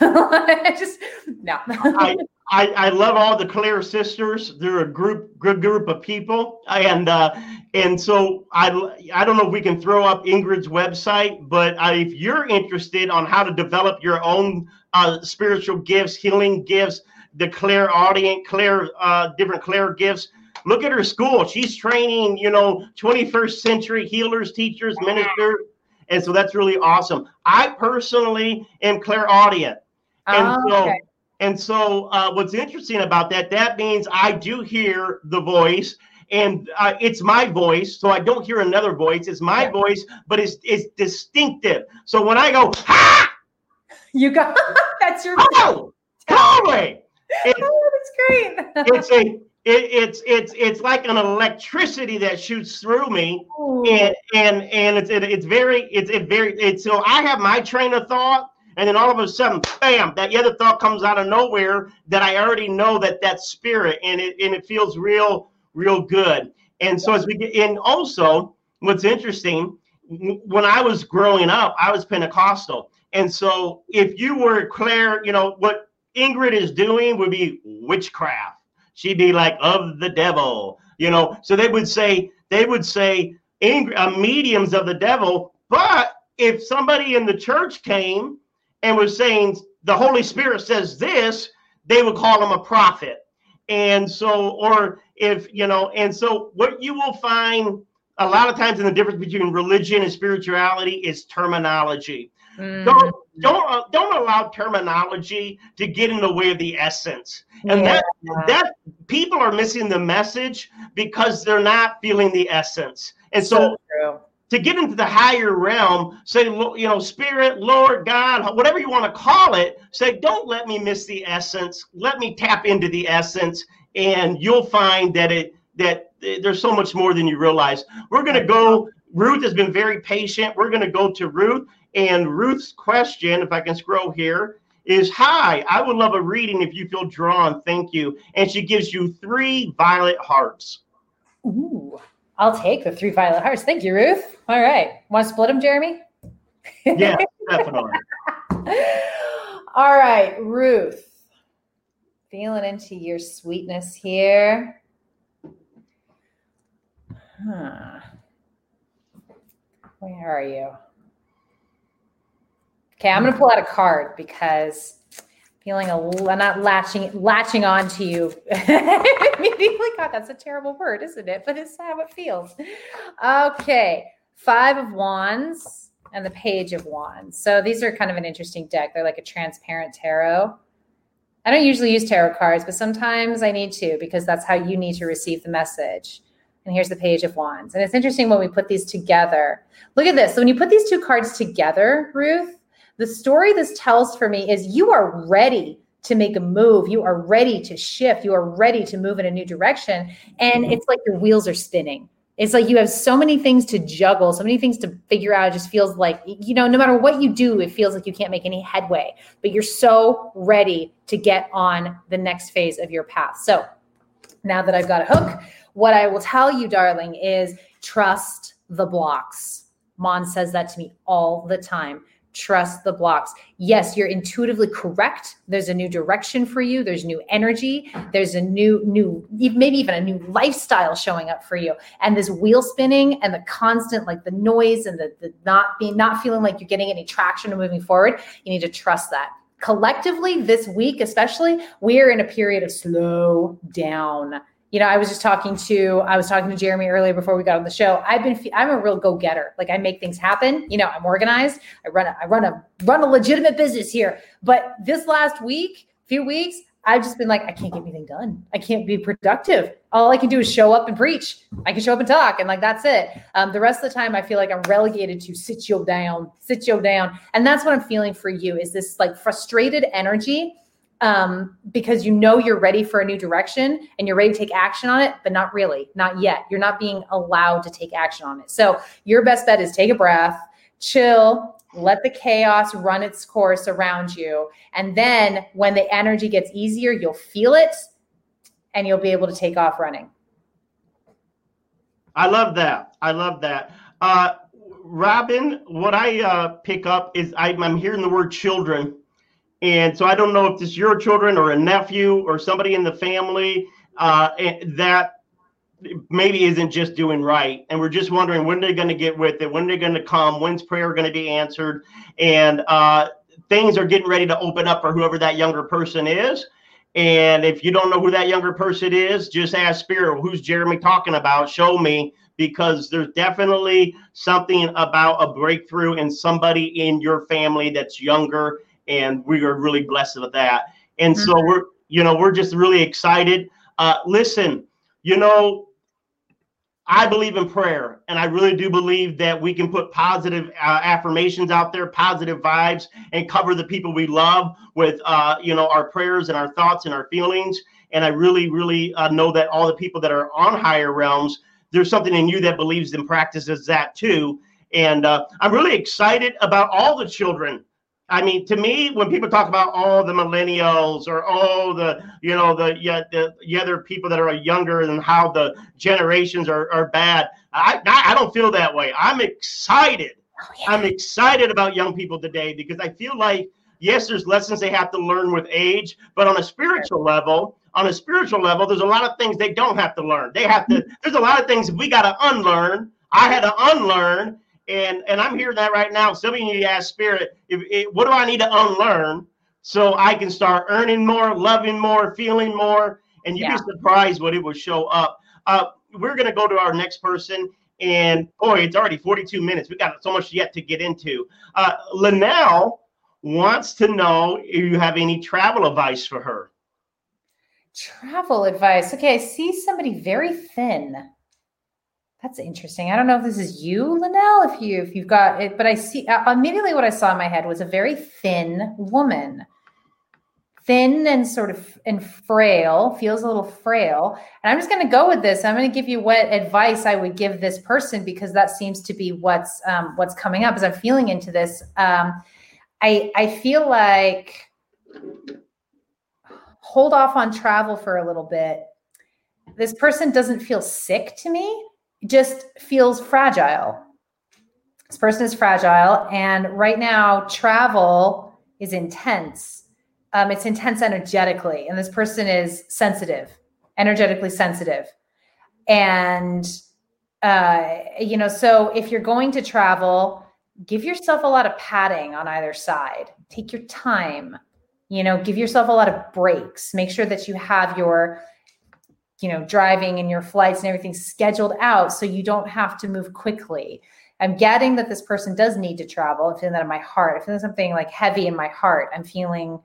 just no. I, I, I love all the Claire sisters. They're a group good group of people, and uh, and so I I don't know if we can throw up Ingrid's website, but uh, if you're interested on how to develop your own uh, spiritual gifts, healing gifts, the clairaudient, Claire uh, different Claire gifts. Look at her school. She's training, you know, 21st century healers, teachers, ministers, and so that's really awesome. I personally am clairaudient, and Oh, so. okay. And so, uh, what's interesting about that, that means I do hear the voice and uh, it's my voice. So I don't hear another voice. It's my voice, but it's, it's distinctive. So when I go, ha, You got that's your oh, Conway, it, Oh, that's great. it's a, it, it's, it's, it's like an electricity that shoots through me. And, and, and it's, it, it's very, it's, it very, it's, so I have my train of thought. And then all of a sudden, bam, that other thought comes out of nowhere that I already know that that's spirit and it, and it feels real, real good. And so as we get in also, what's interesting, when I was growing up, I was Pentecostal. And so if you were Claire, you know, what Ingrid is doing would be witchcraft. She'd be like of the devil, you know. So they would say, they would say Ingrid, uh, mediums of the devil. But if somebody in the church came and was saying the Holy Spirit says this, they would call him a prophet. And so, or if, you know, and so what you will find a lot of times in the difference between religion and spirituality is terminology. Don't don't uh, don't allow terminology to get in the way of the essence. And that that people are missing the message because they're not feeling the essence. And so, true. To get into the higher realm, say you know, spirit, Lord, God, whatever you want to call it, say don't let me miss the essence. Let me tap into the essence and you'll find that it that there's so much more than you realize. We're going to go Ruth has been very patient. We're going to go to Ruth and Ruth's question, if I can scroll here, is hi, I would love a reading if you feel drawn. Thank you. And she gives you three violet hearts. Ooh, I'll take the three violet hearts. Thank you, Ruth. All right. Want to split them, Jeremy? Yeah, definitely. All right, Ruth. Feeling into your sweetness here. Huh. Where are you? Okay, I'm gonna pull out a card because feeling a not latching latching on to you immediately. God, that's a terrible word, isn't it? But it's how it feels. Okay, five of wands and the page of wands. So these are kind of an interesting deck. They're like a transparent tarot. I don't usually use tarot cards, but sometimes I need to because that's how you need to receive the message. And here's the page of wands. And it's interesting when we put these together. Look at this. So when you put these two cards together, Ruth, the story this tells for me is you are ready to make a move. You are ready to shift. You are ready to move in a new direction. And mm-hmm. it's like your wheels are spinning. It's like you have so many things to juggle, so many things to figure out. It just feels like, you know, no matter what you do, it feels like you can't make any headway, but you're so ready to get on the next phase of your path. So now that I've got a hook, what I will tell you, darling, is trust the blocks. Mon says that to me all the time. Trust the blocks. Yes, you're intuitively correct. There's a new direction for you. There's new energy. There's a new, new, maybe even a new lifestyle showing up for you. And this wheel spinning and the constant, like the noise and the, the not being, not feeling like you're getting any traction or moving forward. You need to trust that. Collectively, this week, especially, we're in a period of slow down you know, I was just talking to I was talking to Jeremy earlier before we got on the show. I've been I'm a real go getter. Like I make things happen. You know, I'm organized. I run a, I run a run a legitimate business here. But this last week, few weeks, I've just been like, I can't get anything done. I can't be productive. All I can do is show up and preach. I can show up and talk, and like that's it. Um, the rest of the time, I feel like I'm relegated to sit you down, sit you down, and that's what I'm feeling for you. Is this like frustrated energy? Um, because you know you're ready for a new direction and you're ready to take action on it, but not really, not yet. You're not being allowed to take action on it. So your best bet is take a breath, chill, let the chaos run its course around you. And then when the energy gets easier, you'll feel it and you'll be able to take off running. I love that. I love that. Uh, Robin, what I uh, pick up is I, I'm hearing the word children. And so I don't know if it's your children or a nephew or somebody in the family uh, that maybe isn't just doing right. And we're just wondering when they're going to get with it, when they're going to come, when's prayer going to be answered. And uh, things are getting ready to open up for whoever that younger person is. And if you don't know who that younger person is, just ask Spirit, who's Jeremy talking about? Show me, because there's definitely something about a breakthrough in somebody in your family that's younger. And we are really blessed with that. And mm-hmm. so we're, you know, we're just really excited. Uh, listen, you know, I believe in prayer, and I really do believe that we can put positive uh, affirmations out there, positive vibes, and cover the people we love with, uh, you know, our prayers and our thoughts and our feelings. And I really, really uh, know that all the people that are on higher realms, there's something in you that believes and practices that too. And uh, I'm really excited about all the children I mean, to me, when people talk about all the millennials or all the, you know, the yeah, the, the other people that are younger and how the generations are, are bad, I, I don't feel that way. I'm excited. Oh, yeah. I'm excited about young people today because I feel like yes, there's lessons they have to learn with age, but on a spiritual level, on a spiritual level, there's a lot of things they don't have to learn. They have to. Mm-hmm. There's a lot of things we got to unlearn. I had to unlearn and and I'm hearing that right now. Some of you ask Spirit, if, if, what do I need to unlearn so I can start earning more, loving more, feeling more? And you'd yeah. be surprised what it will show up. Uh, we're gonna go to our next person, and boy, it's already 42 minutes. We got so much yet to get into. Uh, Linnell wants to know if you have any travel advice for her. Travel advice. Okay, I see somebody very thin. That's interesting. I don't know if this is you, Linnell, if you if you've got it, but I see uh, immediately what I saw in my head was a very thin woman. Thin and sort of and frail, feels a little frail. And I'm just going to go with this. I'm going to give you what advice I would give this person because that seems to be what's um, what's coming up as I'm feeling into this. Um, I I feel like hold off on travel for a little bit. This person doesn't feel sick to me just feels fragile. This person is fragile. And right now, travel is intense. Um, it's intense energetically. And this person is sensitive, energetically sensitive. And, uh, you know, so if you're going to travel, give yourself a lot of padding on either side. Take your time, you know, give yourself a lot of breaks. Make sure that you have your you know driving and your flights and everything scheduled out so you don't have to move quickly. I'm getting that this person does need to travel. I'm feeling that in my heart. I'm feeling something like heavy in my heart. I'm feeling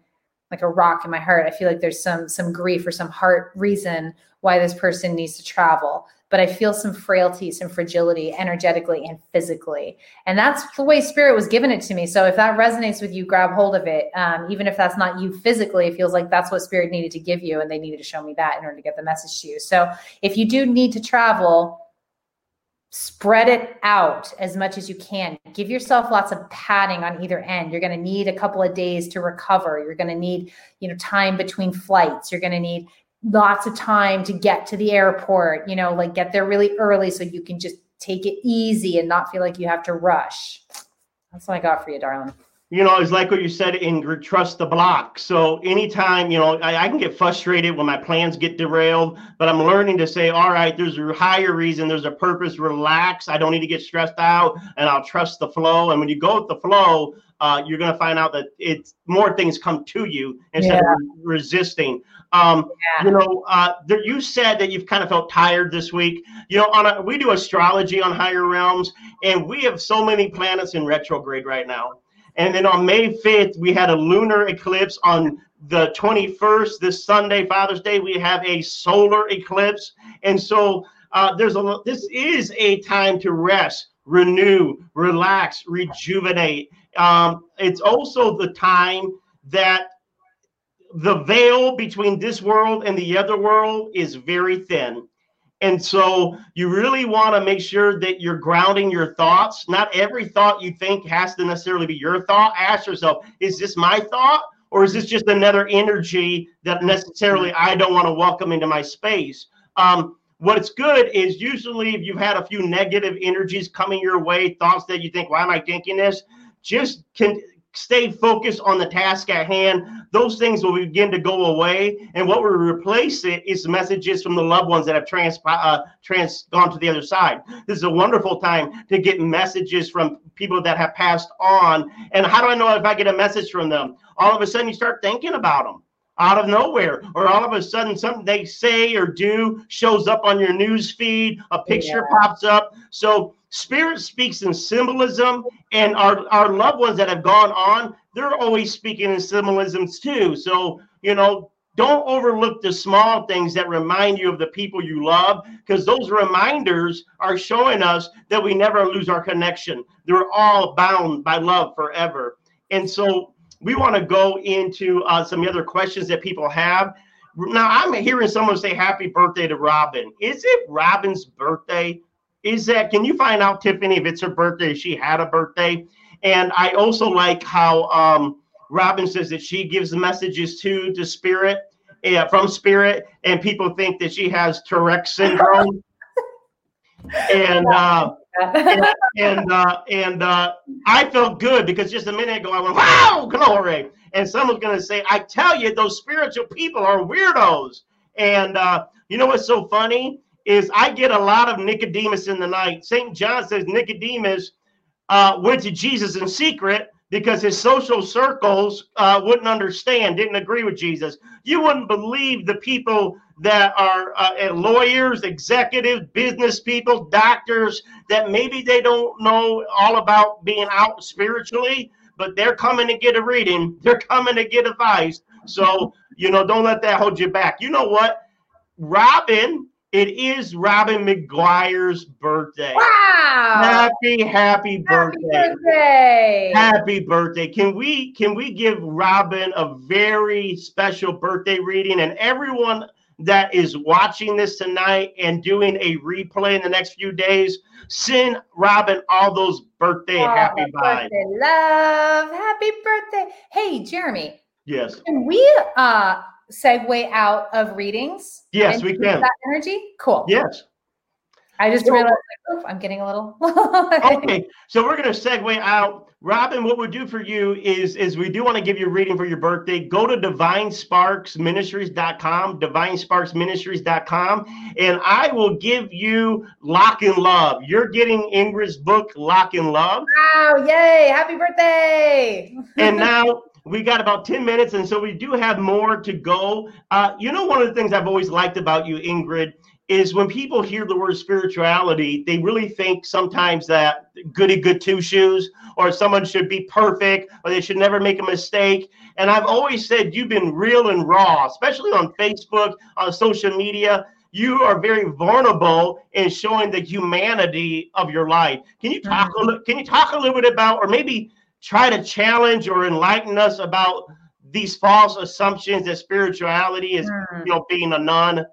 like a rock in my heart. I feel like there's some some grief or some heart reason why this person needs to travel but I feel some frailty, some fragility energetically and physically. And that's the way spirit was giving it to me. So if that resonates with you, grab hold of it. Um, even if that's not you physically, it feels like that's what spirit needed to give you. And they needed to show me that in order to get the message to you. So if you do need to travel, spread it out as much as you can. Give yourself lots of padding on either end. You're going to need a couple of days to recover. You're going to need, you know, time between flights. You're going to need lots of time to get to the airport, you know, like get there really early so you can just take it easy and not feel like you have to rush. That's what I got for you, darling. You know, it's like what you said, in trust the block. So anytime, you know, I, I, can get frustrated when my plans get derailed, but I'm learning to say, all right, there's a higher reason, there's a purpose, relax. I don't need to get stressed out and I'll trust the flow. And when you go with the flow, uh, you're going to find out that it's more things come to you instead yeah. of resisting. Um, yeah. You know, uh, there, you said that you've kind of felt tired this week. You know, on a, we do astrology on higher realms, and we have so many planets in retrograde right now. And then on May 5th, we had a lunar eclipse. On the 21st, this Sunday, Father's Day, we have a solar eclipse. And so uh, there's a this is a time to rest, renew, relax, rejuvenate. Um, it's also the time that the veil between this world and the other world is very thin. And so you really want to make sure that you're grounding your thoughts. Not every thought you think has to necessarily be your thought. Ask yourself, is this my thought? Or is this just another energy that necessarily I don't want to welcome into my space? Um, what's good is usually if you've had a few negative energies coming your way, thoughts that you think, why am I thinking this? Just can stay focused on the task at hand, those things will begin to go away. And what will replace it is messages from the loved ones that have trans, uh, trans gone to the other side. This is a wonderful time to get messages from people that have passed on. And how do I know if I get a message from them? All of a sudden, you start thinking about them out of nowhere, or all of a sudden something they say or do shows up on your news feed, a picture yeah. pops up. So spirit speaks in symbolism, and our, our loved ones that have gone on, they're always speaking in symbolisms too. So, you know, don't overlook the small things that remind you of the people you love, because those reminders are showing us that we never lose our connection. They're all bound by love forever. And so we want to go into uh, some other questions that people have. Now, I'm hearing someone say happy birthday to Robin. Is it Robin's birthday? Is that, can you find out, Tiffany, if it's her birthday, she had a birthday? And I also like how um, Robin says that she gives the messages to the spirit, uh, from spirit, and people think that she has Tourette's syndrome. and uh, and and, uh, and uh, I felt good because just a minute ago I went, "Wow, glory!" And someone's to say, "I tell you, those spiritual people are weirdos." And uh, you know what's so funny is I get a lot of Nicodemus in the night. Saint John says Nicodemus uh, went to Jesus in secret because his social circles uh, wouldn't understand, didn't agree with Jesus. You wouldn't believe the people that are uh, lawyers, executives, business people, doctors that maybe they don't know all about being out spiritually, but they're coming to get a reading, they're coming to get advice. So, you know, don't let that hold you back. You know what? Robin it is Robin McGuire's birthday. Wow! Happy, happy birthday. Happy birthday. Happy birthday. Can we can we give Robin a very special birthday reading and everyone that is watching this tonight and doing a replay in the next few days, send Robin all those birthday oh, happy vibes. Love, happy birthday. Hey, Jeremy. Yes. Can we uh segue out of readings? Yes, we can. That energy? Cool. Yes. I just so, realized like, I'm getting a little. okay, so we're going to segue out. Robin, what we do for you is is we do want to give you a reading for your birthday. Go to divinesparksministries.com, divinesparksministries.com, and I will give you Lock in Love. You're getting Ingrid's book, Lock in Love. Wow, yay, happy birthday. and now we got about 10 minutes, and so we do have more to go. Uh, you know, one of the things I've always liked about you, Ingrid, is when people hear the word spirituality, they really think sometimes that goody good two shoes or someone should be perfect or they should never make a mistake. And I've always said you've been real and raw, especially on Facebook, on social media. You are very vulnerable in showing the humanity of your life. Can you talk? Mm-hmm. Can you talk a little bit about, or maybe try to challenge or enlighten us about these false assumptions that spirituality is, mm. you know, being a nun?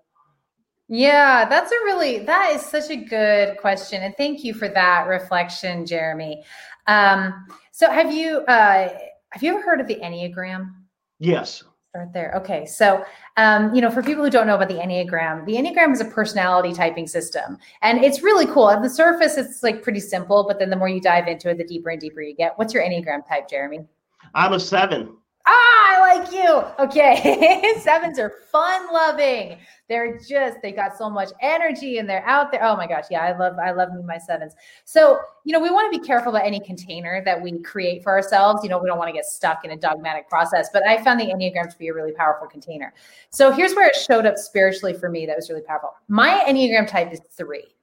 Yeah, that's a really that is such a good question, and thank you for that reflection, Jeremy. Um, so, have you uh, have you ever heard of the Enneagram? Yes. There. Okay, so um, you know, for people who don't know about the Enneagram, the Enneagram is a personality typing system, and it's really cool. At the surface, it's like pretty simple, but then the more you dive into it, the deeper and deeper you get. What's your Enneagram type, Jeremy? I'm a seven. Ah, I like you. Okay. Sevens are fun loving. They're just, they got so much energy and they're out there. Oh my gosh. Yeah. I love, I love me my sevens. So, you know, we want to be careful about any container that we create for ourselves. You know, we don't want to get stuck in a dogmatic process, but I found the Enneagram to be a really powerful container. So here's where it showed up spiritually for me. That was really powerful. My Enneagram type is three.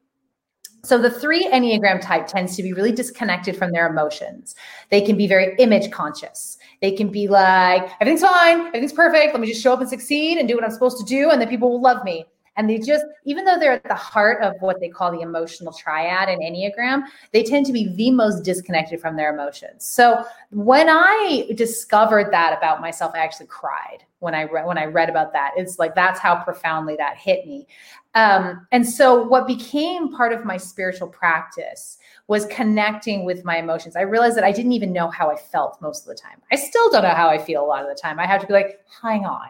So the three Enneagram type tends to be really disconnected from their emotions. They can be very image conscious. They can be like, everything's fine, everything's perfect. Let me just show up and succeed and do what I'm supposed to do, and then people will love me. And they just, even though they're at the heart of what they call the emotional triad in Enneagram, they tend to be the most disconnected from their emotions. So when I discovered that about myself, I actually cried when I read when I read about that. It's like that's how profoundly that hit me. Um, and so, what became part of my spiritual practice was connecting with my emotions. I realized that I didn't even know how I felt most of the time. I still don't know how I feel a lot of the time. I have to be like, hang on.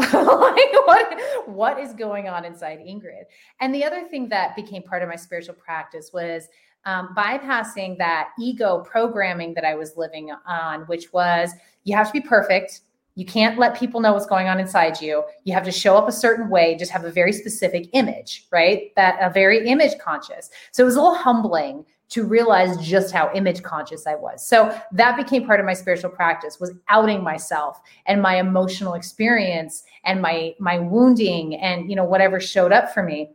like what what is going on inside Ingrid? And the other thing that became part of my spiritual practice was um, bypassing that ego programming that I was living on, which was you have to be perfect. You can't let people know what's going on inside you. You have to show up a certain way, just have a very specific image, right? That a very image conscious. So it was a little humbling to realize just how image conscious I was. So that became part of my spiritual practice was outing myself and my emotional experience and my my wounding and you know whatever showed up for me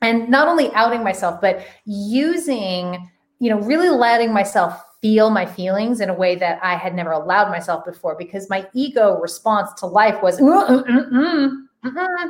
and not only outing myself but using you know really letting myself feel my feelings in a way that i had never allowed myself before because my ego response to life was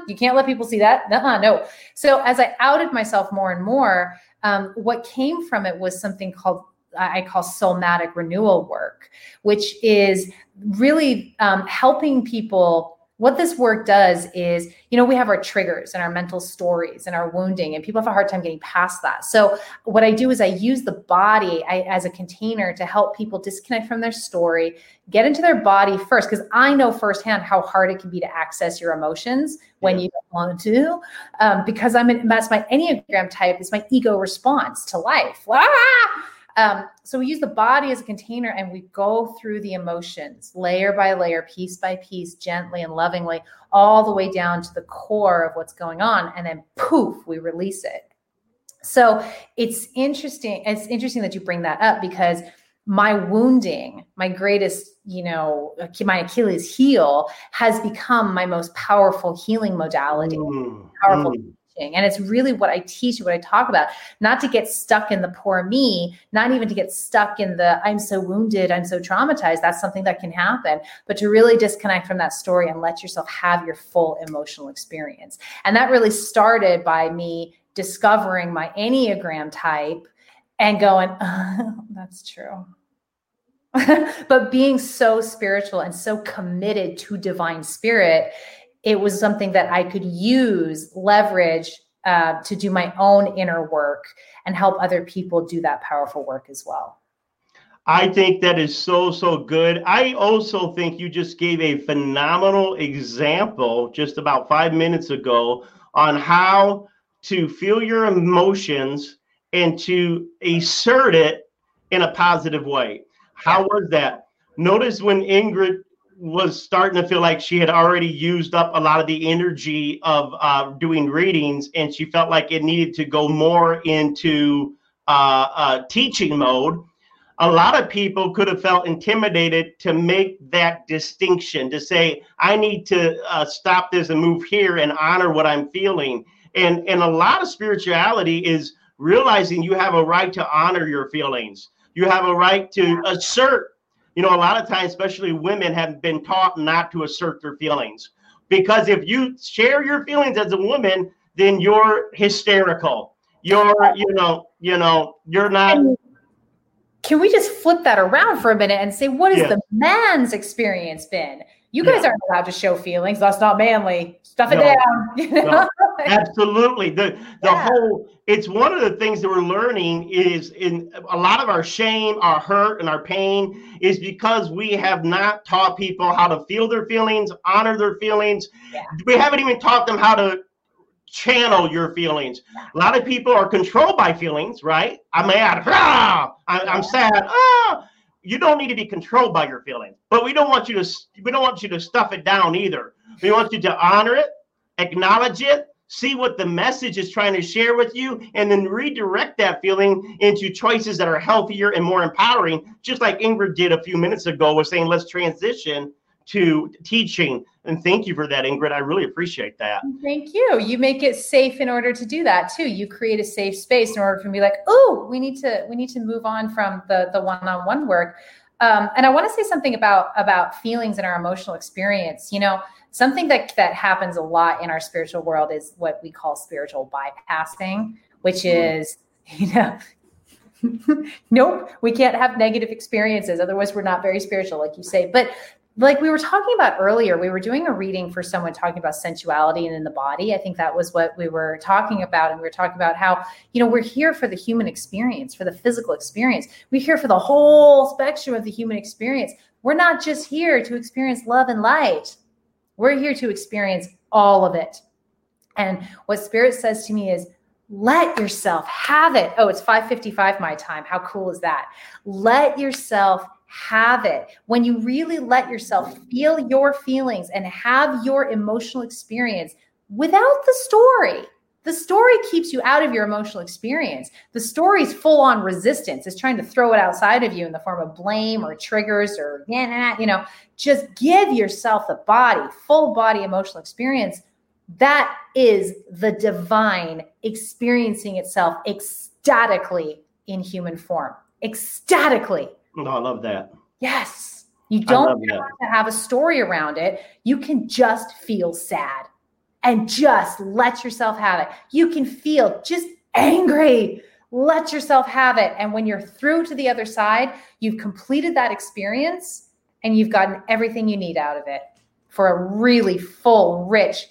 you can't let people see that. Uh no. So as i outed myself more and more um, what came from it was something called I call somatic renewal work, which is really um, helping people what this work does is, you know, we have our triggers and our mental stories and our wounding, and people have a hard time getting past that. So, what I do is I use the body I, as a container to help people disconnect from their story, get into their body first, because I know firsthand how hard it can be to access your emotions when you don't want to. Um, because I'm in, that's my Enneagram type, is my ego response to life. Ah! Um, so we use the body as a container and we go through the emotions layer by layer, piece by piece, gently and lovingly, all the way down to the core of what's going on. And then poof, we release it. So it's interesting. It's interesting that you bring that up because my wounding, my greatest, you know, my Achilles heel has become my most powerful healing modality, mm, powerful mm And it's really what I teach, what I talk about, not to get stuck in the poor me, not even to get stuck in the I'm so wounded, I'm so traumatized. That's something that can happen, but to really disconnect from that story and let yourself have your full emotional experience. And that really started by me discovering my Enneagram type and going, oh, that's true. but being so spiritual and so committed to divine spirit it was something that I could use, leverage uh, to do my own inner work and help other people do that powerful work as well. I think that is so, so good. I also think you just gave a phenomenal example just about five minutes ago on how to feel your emotions and to assert it in a positive way. How was that? Notice when Ingrid was starting to feel like she had already used up a lot of the energy of uh, doing readings, and she felt like it needed to go more into uh, uh, teaching mode. A lot of people could have felt intimidated to make that distinction to say, I need to uh, stop this and move here and honor what I'm feeling. And, and a lot of spirituality is realizing you have a right to honor your feelings. You have a right to assert you know, a lot of times, especially women, have been taught not to assert their feelings because if you share your feelings as a woman, then you're hysterical. You're, you know, you know, you're not. Can we just flip that around for a minute and say, what has yeah. the man's experience been? You guys yeah. aren't allowed to show feelings. That's not manly. Stuff it no, down. You know? no, absolutely. The the yeah. whole it's one of the things that we're learning is in a lot of our shame, our hurt, and our pain is because we have not taught people how to feel their feelings, honor their feelings. Yeah. We haven't even taught them how to channel your feelings. A lot of people are controlled by feelings, right? I'm mad. Ah! I'm, sad. Ah! You don't need to be controlled by your feelings, but we don't want you to we don't want you to stuff it down either. We want you to honor it, acknowledge it, see what the message is trying to share with you, and then redirect that feeling into choices that are healthier and more empowering. Just like Ingrid did a few minutes ago, was saying let's transition to teaching. And thank you for that, Ingrid. I really appreciate that. Thank you. You make it safe in order to do that too. You create a safe space in order for me to be like, oh, we need to we need to move on from the the one-on-one work. Um, and I want to say something about about feelings and our emotional experience. You know, something that that happens a lot in our spiritual world is what we call spiritual bypassing, which mm-hmm. is you know nope, we can't have negative experiences. Otherwise, we're not very spiritual, like you say. But like we were talking about earlier, we were doing a reading for someone talking about sensuality and in the body. I think that was what we were talking about. And we were talking about how, you know, we're here for the human experience, for the physical experience. We're here for the whole spectrum of the human experience. We're not just here to experience love and light, we're here to experience all of it. And what Spirit says to me is, let yourself have it. Oh, it's 5:55 my time. How cool is that? Let yourself have it. When you really let yourself feel your feelings and have your emotional experience without the story. The story keeps you out of your emotional experience. The story's full on resistance. It's trying to throw it outside of you in the form of blame or triggers or, you know, just give yourself the body, full body emotional experience. That is the divine experiencing itself ecstatically in human form. Ecstatically. Oh, I love that. Yes. You don't have to have a story around it. You can just feel sad and just let yourself have it. You can feel just angry. Let yourself have it. And when you're through to the other side, you've completed that experience and you've gotten everything you need out of it for a really full, rich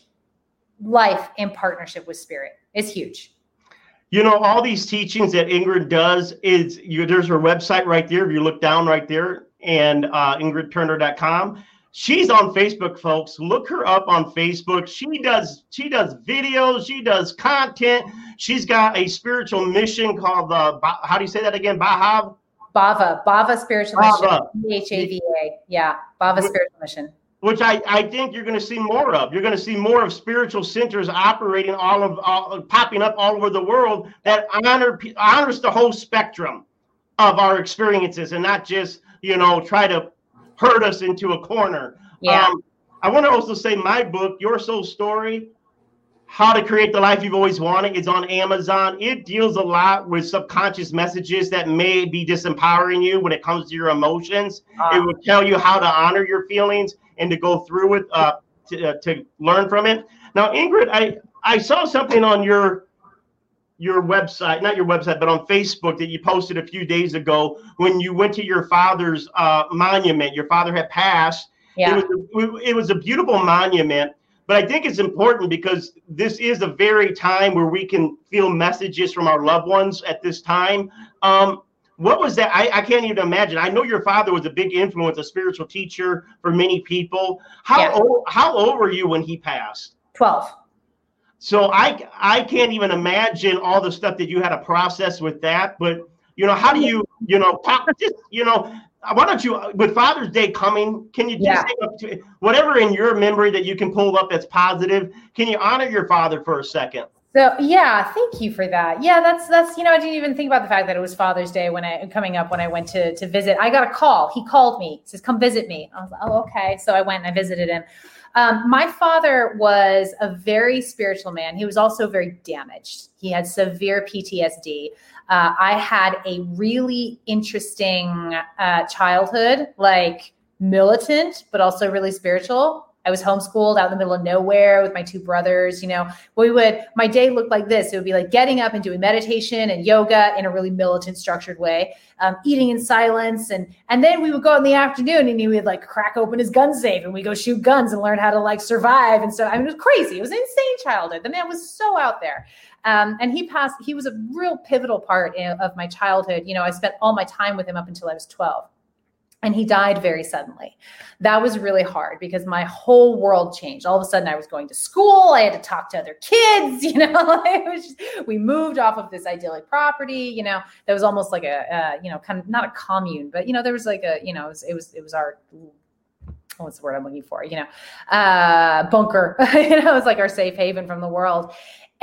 life in partnership with spirit. It's huge you know all these teachings that ingrid does is you there's her website right there if you look down right there and uh, ingridturner.com she's on facebook folks. Look her up on facebook. She does she does videos. She does content. She's got a spiritual mission called uh, how do you say that again? Bahav bhava bhava spiritual bhava. mission. B-h-a-v-a yeah. Bhava spiritual mission which I, I think you're going to see more of. You're going to see more of spiritual centers operating all of all, popping up all over the world that honor honors the whole spectrum of our experiences and not just you know try to hurt us into a corner. Yeah. Um, I want to also say my book, Your Soul Story, How to Create the Life You've Always Wanted, is on Amazon. It deals a lot with subconscious messages that may be disempowering you when it comes to your emotions. It will tell you how to honor your feelings and to go through it uh, to, uh, to learn from it. Now, Ingrid, I, I saw something on your your website, not your website, but on Facebook that you posted a few days ago when you went to your father's uh, monument. Your father had passed. Yeah. It was, a, it was a beautiful monument, but I think it's important because this is a very time where we can feel messages from our loved ones at this time. Um, what was that? I, I can't even imagine. I know your father was a big influence, a spiritual teacher for many people. How yeah. old how old were you when he passed? 12. So I I can't even imagine all the stuff that you had to process with that. But you know, how do you, you know, just, you know, why don't you with Father's Day coming, can you just yeah. whatever in your memory that you can pull up that's positive, can you honor your father for a second? So yeah, thank you for that. Yeah, that's that's you know I didn't even think about the fact that it was Father's Day when I coming up when I went to to visit. I got a call. He called me. He says, "Come visit me." I was like, "Oh, okay." So I went and I visited him. Um, my father was a very spiritual man. He was also very damaged. He had severe PTSD. Uh, I had a really interesting uh, childhood, like militant, but also really spiritual. I was homeschooled out in the middle of nowhere with my two brothers. You know, we would, my day looked like this. It would be like getting up and doing meditation and yoga in a really militant, structured way, um, eating in silence. And, and then we would go in the afternoon and he would like crack open his gun safe and we go shoot guns and learn how to like survive. And so, I mean, it was crazy. It was an insane childhood. The man was so out there. Um, and he passed, he was a real pivotal part of my childhood. You know, I spent all my time with him up until I was 12 and he died very suddenly. That was really hard because my whole world changed. All of a sudden, I was going to school. I had to talk to other kids. You know, just, we moved off of this idyllic property. You know, that was almost like a, you know, kind of not a commune, but you know, there was like a, you know, it was it was, it was our what's the word I'm looking for? You know, uh, bunker. you know, it was like our safe haven from the world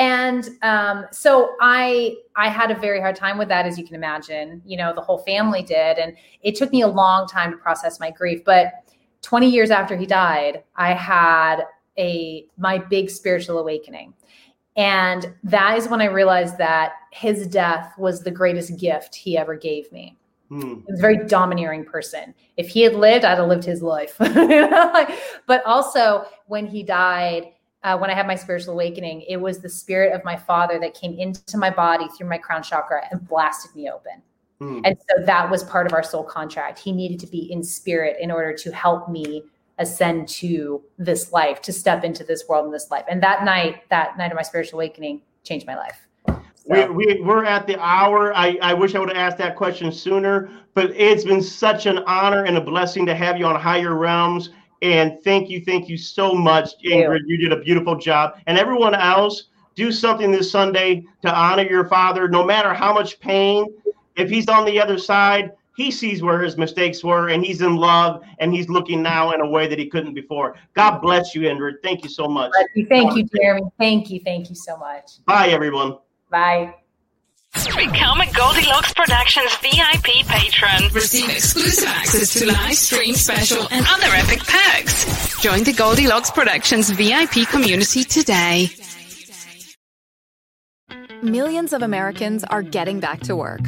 and um, so i i had a very hard time with that as you can imagine you know the whole family did and it took me a long time to process my grief but 20 years after he died i had a my big spiritual awakening and that is when i realized that his death was the greatest gift he ever gave me hmm. He was a very domineering person. If he had lived, I'd have lived his life. but also, when he died, uh, when I had my spiritual awakening, it was the spirit of my father that came into my body through my crown chakra and blasted me open. Mm. And so that was part of our soul contract. He needed to be in spirit in order to help me ascend to this life, to step into this world and this life. And that night, that night of my spiritual awakening changed my life. So. We, we, we're at the hour. I, I wish I would have asked that question sooner, but it's been such an honor and a blessing to have you on Higher Realms. And thank you, thank you so much, Ingrid. You. did a beautiful job. And everyone else, do something this Sunday to honor your father, no matter how much pain. If he's on the other side, he sees where his mistakes were and he's in love and he's looking now in a way that he couldn't before. God bless you, Ingrid. Thank you so much. Thank you, Thank you, Jeremy. Thank you. Thank you so much. Bye, everyone. Bye. Become a Goldilocks Productions VIP patron. Receive exclusive access to live stream special and other epic perks. Join the Goldilocks Productions VIP community today. Millions of Americans are getting back to work.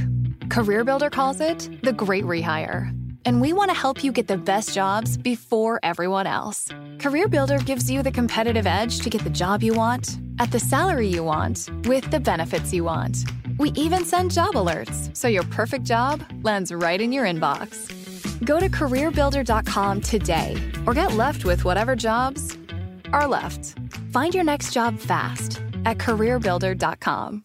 CareerBuilder calls it the great rehire. And we want to help you get the best jobs before everyone else. CareerBuilder gives you the competitive edge to get the job you want, at the salary you want, with the benefits you want. We even send job alerts, so your perfect job lands right in your inbox. Go to careerbuilder.com today or get left with whatever jobs are left. Find your next job fast at careerbuilder.com.